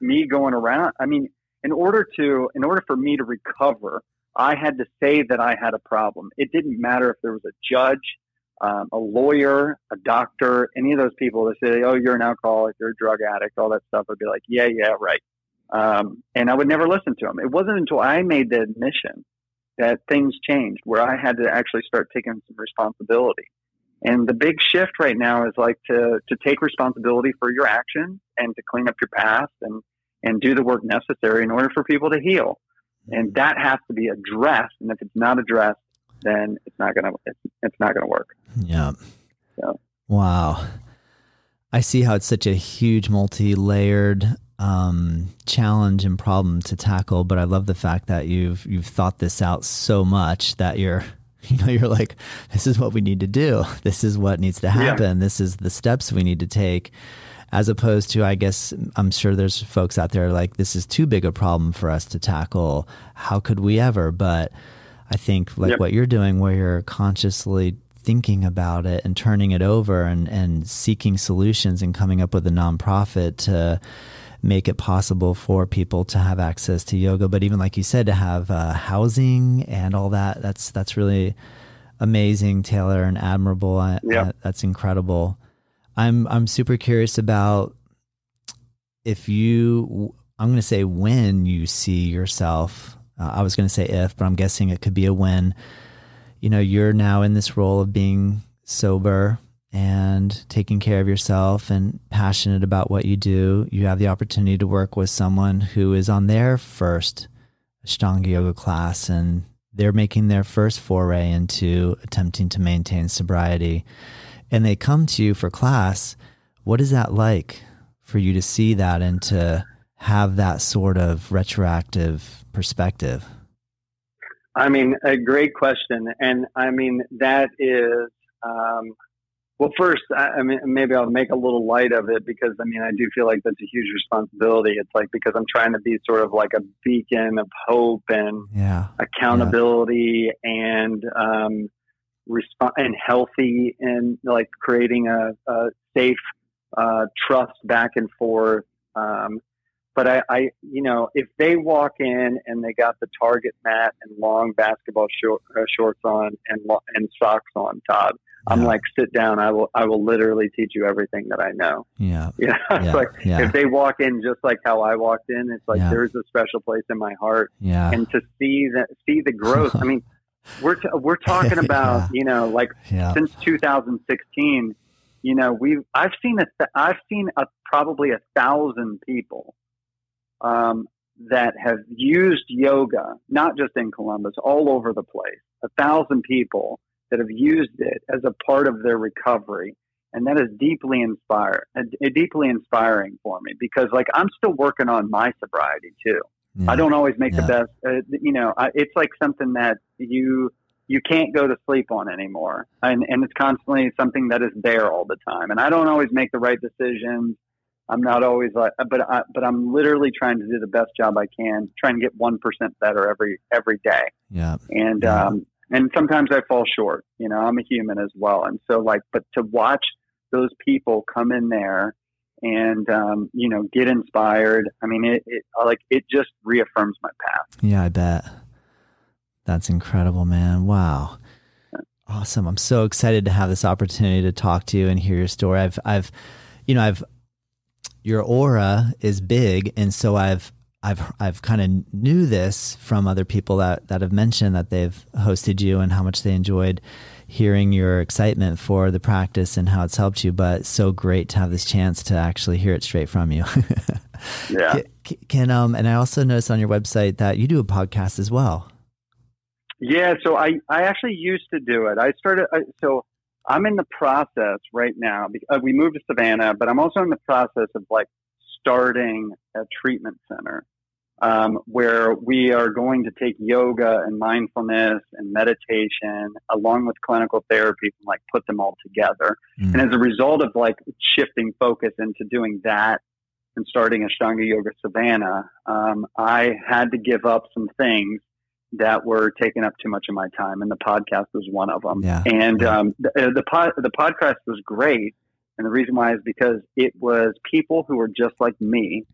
me going around, I mean, in order to in order for me to recover I had to say that I had a problem. It didn't matter if there was a judge, um, a lawyer, a doctor, any of those people that say, "Oh, you're an alcoholic, you're a drug addict," all that stuff. I'd be like, "Yeah, yeah, right," um, and I would never listen to them. It wasn't until I made the admission that things changed, where I had to actually start taking some responsibility. And the big shift right now is like to to take responsibility for your actions and to clean up your past and and do the work necessary in order for people to heal and that has to be addressed. And if it's not addressed, then it's not gonna it's, it's not gonna work. Yeah. So. Wow. I see how it's such a huge, multi-layered um, challenge and problem to tackle. But I love the fact that you've you've thought this out so much that you're you know you're like this is what we need to do. This is what needs to happen. Yeah. This is the steps we need to take as opposed to, I guess, I'm sure there's folks out there like, this is too big a problem for us to tackle. How could we ever? But I think, like yep. what you're doing, where you're consciously thinking about it and turning it over and, and seeking solutions and coming up with a nonprofit to make it possible for people to have access to yoga. But even like you said, to have uh, housing and all that, that's, that's really amazing, Taylor, and admirable. Yeah. Uh, that's incredible. I'm I'm super curious about if you I'm going to say when you see yourself. Uh, I was going to say if, but I'm guessing it could be a when. You know, you're now in this role of being sober and taking care of yourself and passionate about what you do. You have the opportunity to work with someone who is on their first Ashtanga yoga class and they're making their first foray into attempting to maintain sobriety and they come to you for class, what is that like for you to see that and to have that sort of retroactive perspective? I mean, a great question. And I mean, that is, um, well, first, I, I mean, maybe I'll make a little light of it because I mean, I do feel like that's a huge responsibility. It's like because I'm trying to be sort of like a beacon of hope and yeah. accountability yeah. and, um, resp- and healthy and like creating a, a safe uh, trust back and forth. Um, but I, I, you know, if they walk in and they got the target mat and long basketball short, uh, shorts on and and socks on, Todd, yeah. I'm like, sit down. I will, I will literally teach you everything that I know. Yeah. Yeah. yeah. like yeah. if they walk in just like how I walked in, it's like there's a special place in my heart. Yeah. And to see that, see the growth. I mean, we're t- we're talking about yeah. you know like yeah. since 2016 you know we've i've seen a th- i've seen a probably a thousand people um, that have used yoga not just in columbus all over the place a thousand people that have used it as a part of their recovery and that is deeply inspired uh, deeply inspiring for me because like i'm still working on my sobriety too yeah. I don't always make yeah. the best. Uh, you know, I, it's like something that you you can't go to sleep on anymore, and and it's constantly something that is there all the time. And I don't always make the right decisions. I'm not always like, but I, but I'm literally trying to do the best job I can, trying to get one percent better every every day. Yeah. And yeah. um and sometimes I fall short. You know, I'm a human as well, and so like, but to watch those people come in there and um, you know get inspired. I mean, it, it like it just reaffirms my path. Yeah, I bet. That's incredible, man. Wow. Awesome. I'm so excited to have this opportunity to talk to you and hear your story. I've I've you know, I've your aura is big, and so I've I've I've kind of knew this from other people that that have mentioned that they've hosted you and how much they enjoyed hearing your excitement for the practice and how it's helped you. But so great to have this chance to actually hear it straight from you. yeah. Can, can um and I also noticed on your website that you do a podcast as well. Yeah, so I I actually used to do it. I started so I'm in the process right now. Uh, we moved to Savannah, but I'm also in the process of like starting a treatment center um, where we are going to take yoga and mindfulness and meditation along with clinical therapy and like put them all together. Mm. And as a result of like shifting focus into doing that and starting Ashtanga Yoga Savannah, um, I had to give up some things that were taking up too much of my time, and the podcast was one of them. Yeah. And yeah. Um, the the, pod, the podcast was great, and the reason why is because it was people who were just like me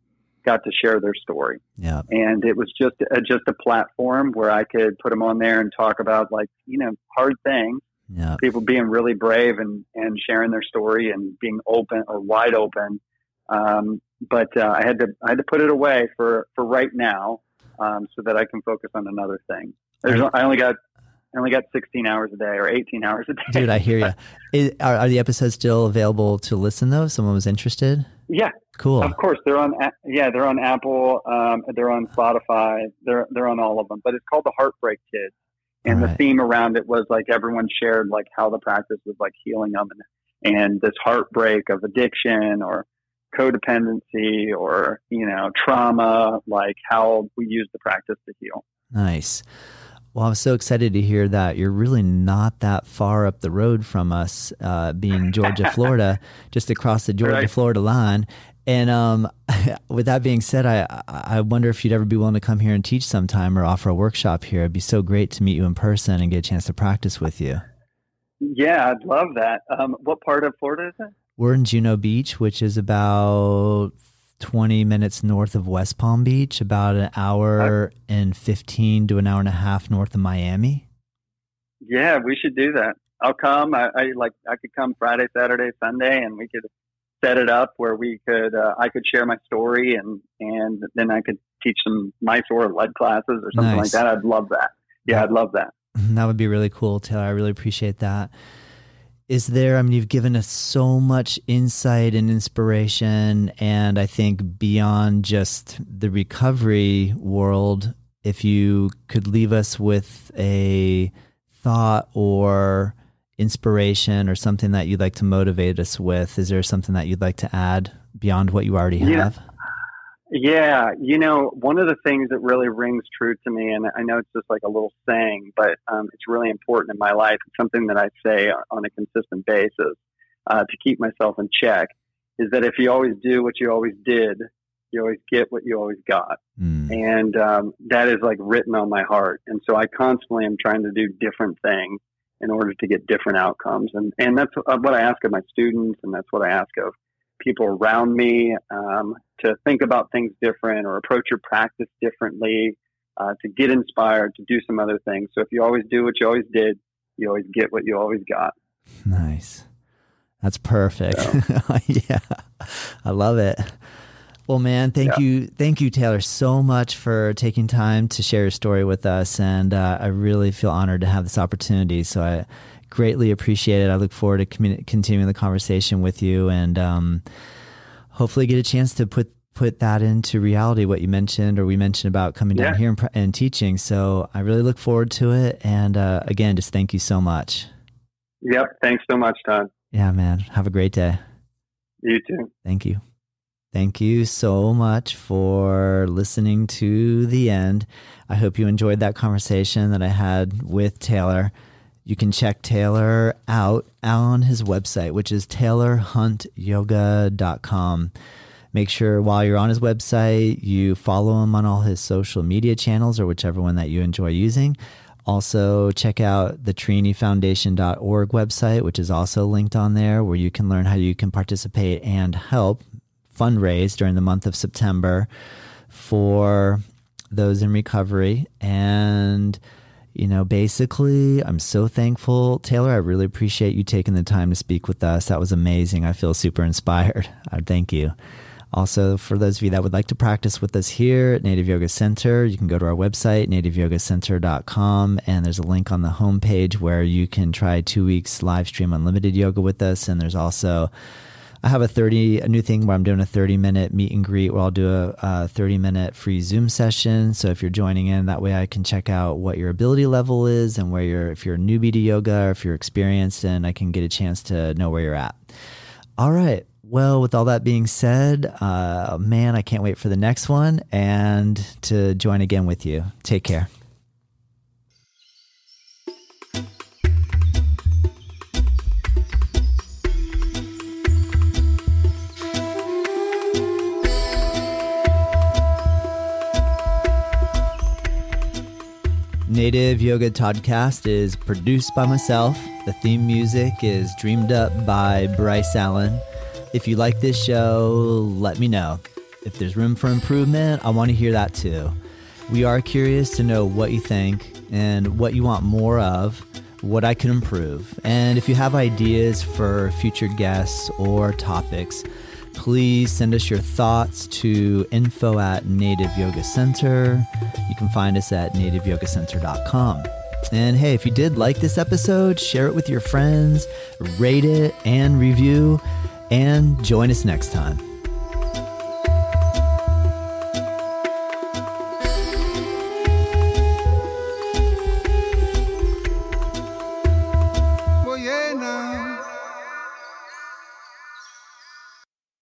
got to share their story. Yeah. And it was just a, just a platform where I could put them on there and talk about like, you know, hard things. Yeah. People being really brave and, and sharing their story and being open or wide open. Um, but uh, I had to I had to put it away for, for right now um, so that I can focus on another thing. There's, I only got I only got 16 hours a day or 18 hours a day. Dude, I hear you. Is, are, are the episodes still available to listen though? If someone was interested? Yeah, cool. Of course, they're on. Yeah, they're on Apple. Um, they're on Spotify. They're they're on all of them. But it's called the Heartbreak Kids, and right. the theme around it was like everyone shared like how the practice was like healing them, and, and this heartbreak of addiction or codependency or you know trauma, like how we use the practice to heal. Nice. Well, I'm so excited to hear that you're really not that far up the road from us, uh, being Georgia, Florida, just across the Georgia, right. Florida line. And um, with that being said, I I wonder if you'd ever be willing to come here and teach sometime or offer a workshop here. It'd be so great to meet you in person and get a chance to practice with you. Yeah, I'd love that. Um, what part of Florida is it? We're in Juno Beach, which is about 20 minutes north of West Palm Beach, about an hour and 15 to an hour and a half north of Miami. Yeah, we should do that. I'll come. I, I like I could come Friday, Saturday, Sunday, and we could set it up where we could uh, I could share my story and and then I could teach some Mysore or lead classes or something nice. like that. I'd love that. Yeah, I'd love that. That would be really cool, Taylor. I really appreciate that is there? I mean, you've given us so much insight and inspiration, and I think beyond just the recovery world, if you could leave us with a thought or inspiration or something that you'd like to motivate us with, is there something that you'd like to add beyond what you already have? Yeah. Yeah, you know, one of the things that really rings true to me, and I know it's just like a little saying, but um, it's really important in my life. It's something that I say on a consistent basis uh, to keep myself in check. Is that if you always do what you always did, you always get what you always got, mm. and um, that is like written on my heart. And so I constantly am trying to do different things in order to get different outcomes, and and that's what I ask of my students, and that's what I ask of people around me um, to think about things different or approach your practice differently, uh, to get inspired, to do some other things. So if you always do what you always did, you always get what you always got. Nice. That's perfect. So. yeah. I love it. Well, man, thank yeah. you, thank you, Taylor, so much for taking time to share your story with us, and uh, I really feel honored to have this opportunity. So I greatly appreciate it. I look forward to continuing the conversation with you and um, hopefully get a chance to put put that into reality what you mentioned or we mentioned about coming down here and, and, teaching. So i really look forward to it. And uh, again just thank you so much. Yep. Thanks so much todd. Yeah man. Have a great day. You too. Thank you. Thank you so much for listening to the end. I hope you enjoyed that conversation that i had with taylor you can check Taylor out on his website, which is taylorhuntyoga.com. Make sure while you're on his website, you follow him on all his social media channels or whichever one that you enjoy using. Also, check out the trinifoundation.org website, which is also linked on there, where you can learn how you can participate and help fundraise during the month of September for those in recovery. And you know, basically, I'm so thankful. Taylor, I really appreciate you taking the time to speak with us. That was amazing. I feel super inspired. I uh, thank you. Also, for those of you that would like to practice with us here at Native Yoga Center, you can go to our website, nativeyogacenter.com, and there's a link on the homepage where you can try two weeks live stream unlimited yoga with us. And there's also I have a 30, a new thing where I'm doing a 30 minute meet and greet where I'll do a, a 30 minute free Zoom session. So if you're joining in, that way I can check out what your ability level is and where you're, if you're a newbie to yoga or if you're experienced, and I can get a chance to know where you're at. All right. Well, with all that being said, uh, man, I can't wait for the next one and to join again with you. Take care. Native Yoga Toddcast is produced by myself. The theme music is dreamed up by Bryce Allen. If you like this show, let me know. If there's room for improvement, I want to hear that too. We are curious to know what you think and what you want more of, what I can improve. And if you have ideas for future guests or topics, please send us your thoughts to info at Native Yoga Center. You can find us at nativeyogacenter.com. And hey, if you did like this episode, share it with your friends, rate it, and review and join us next time.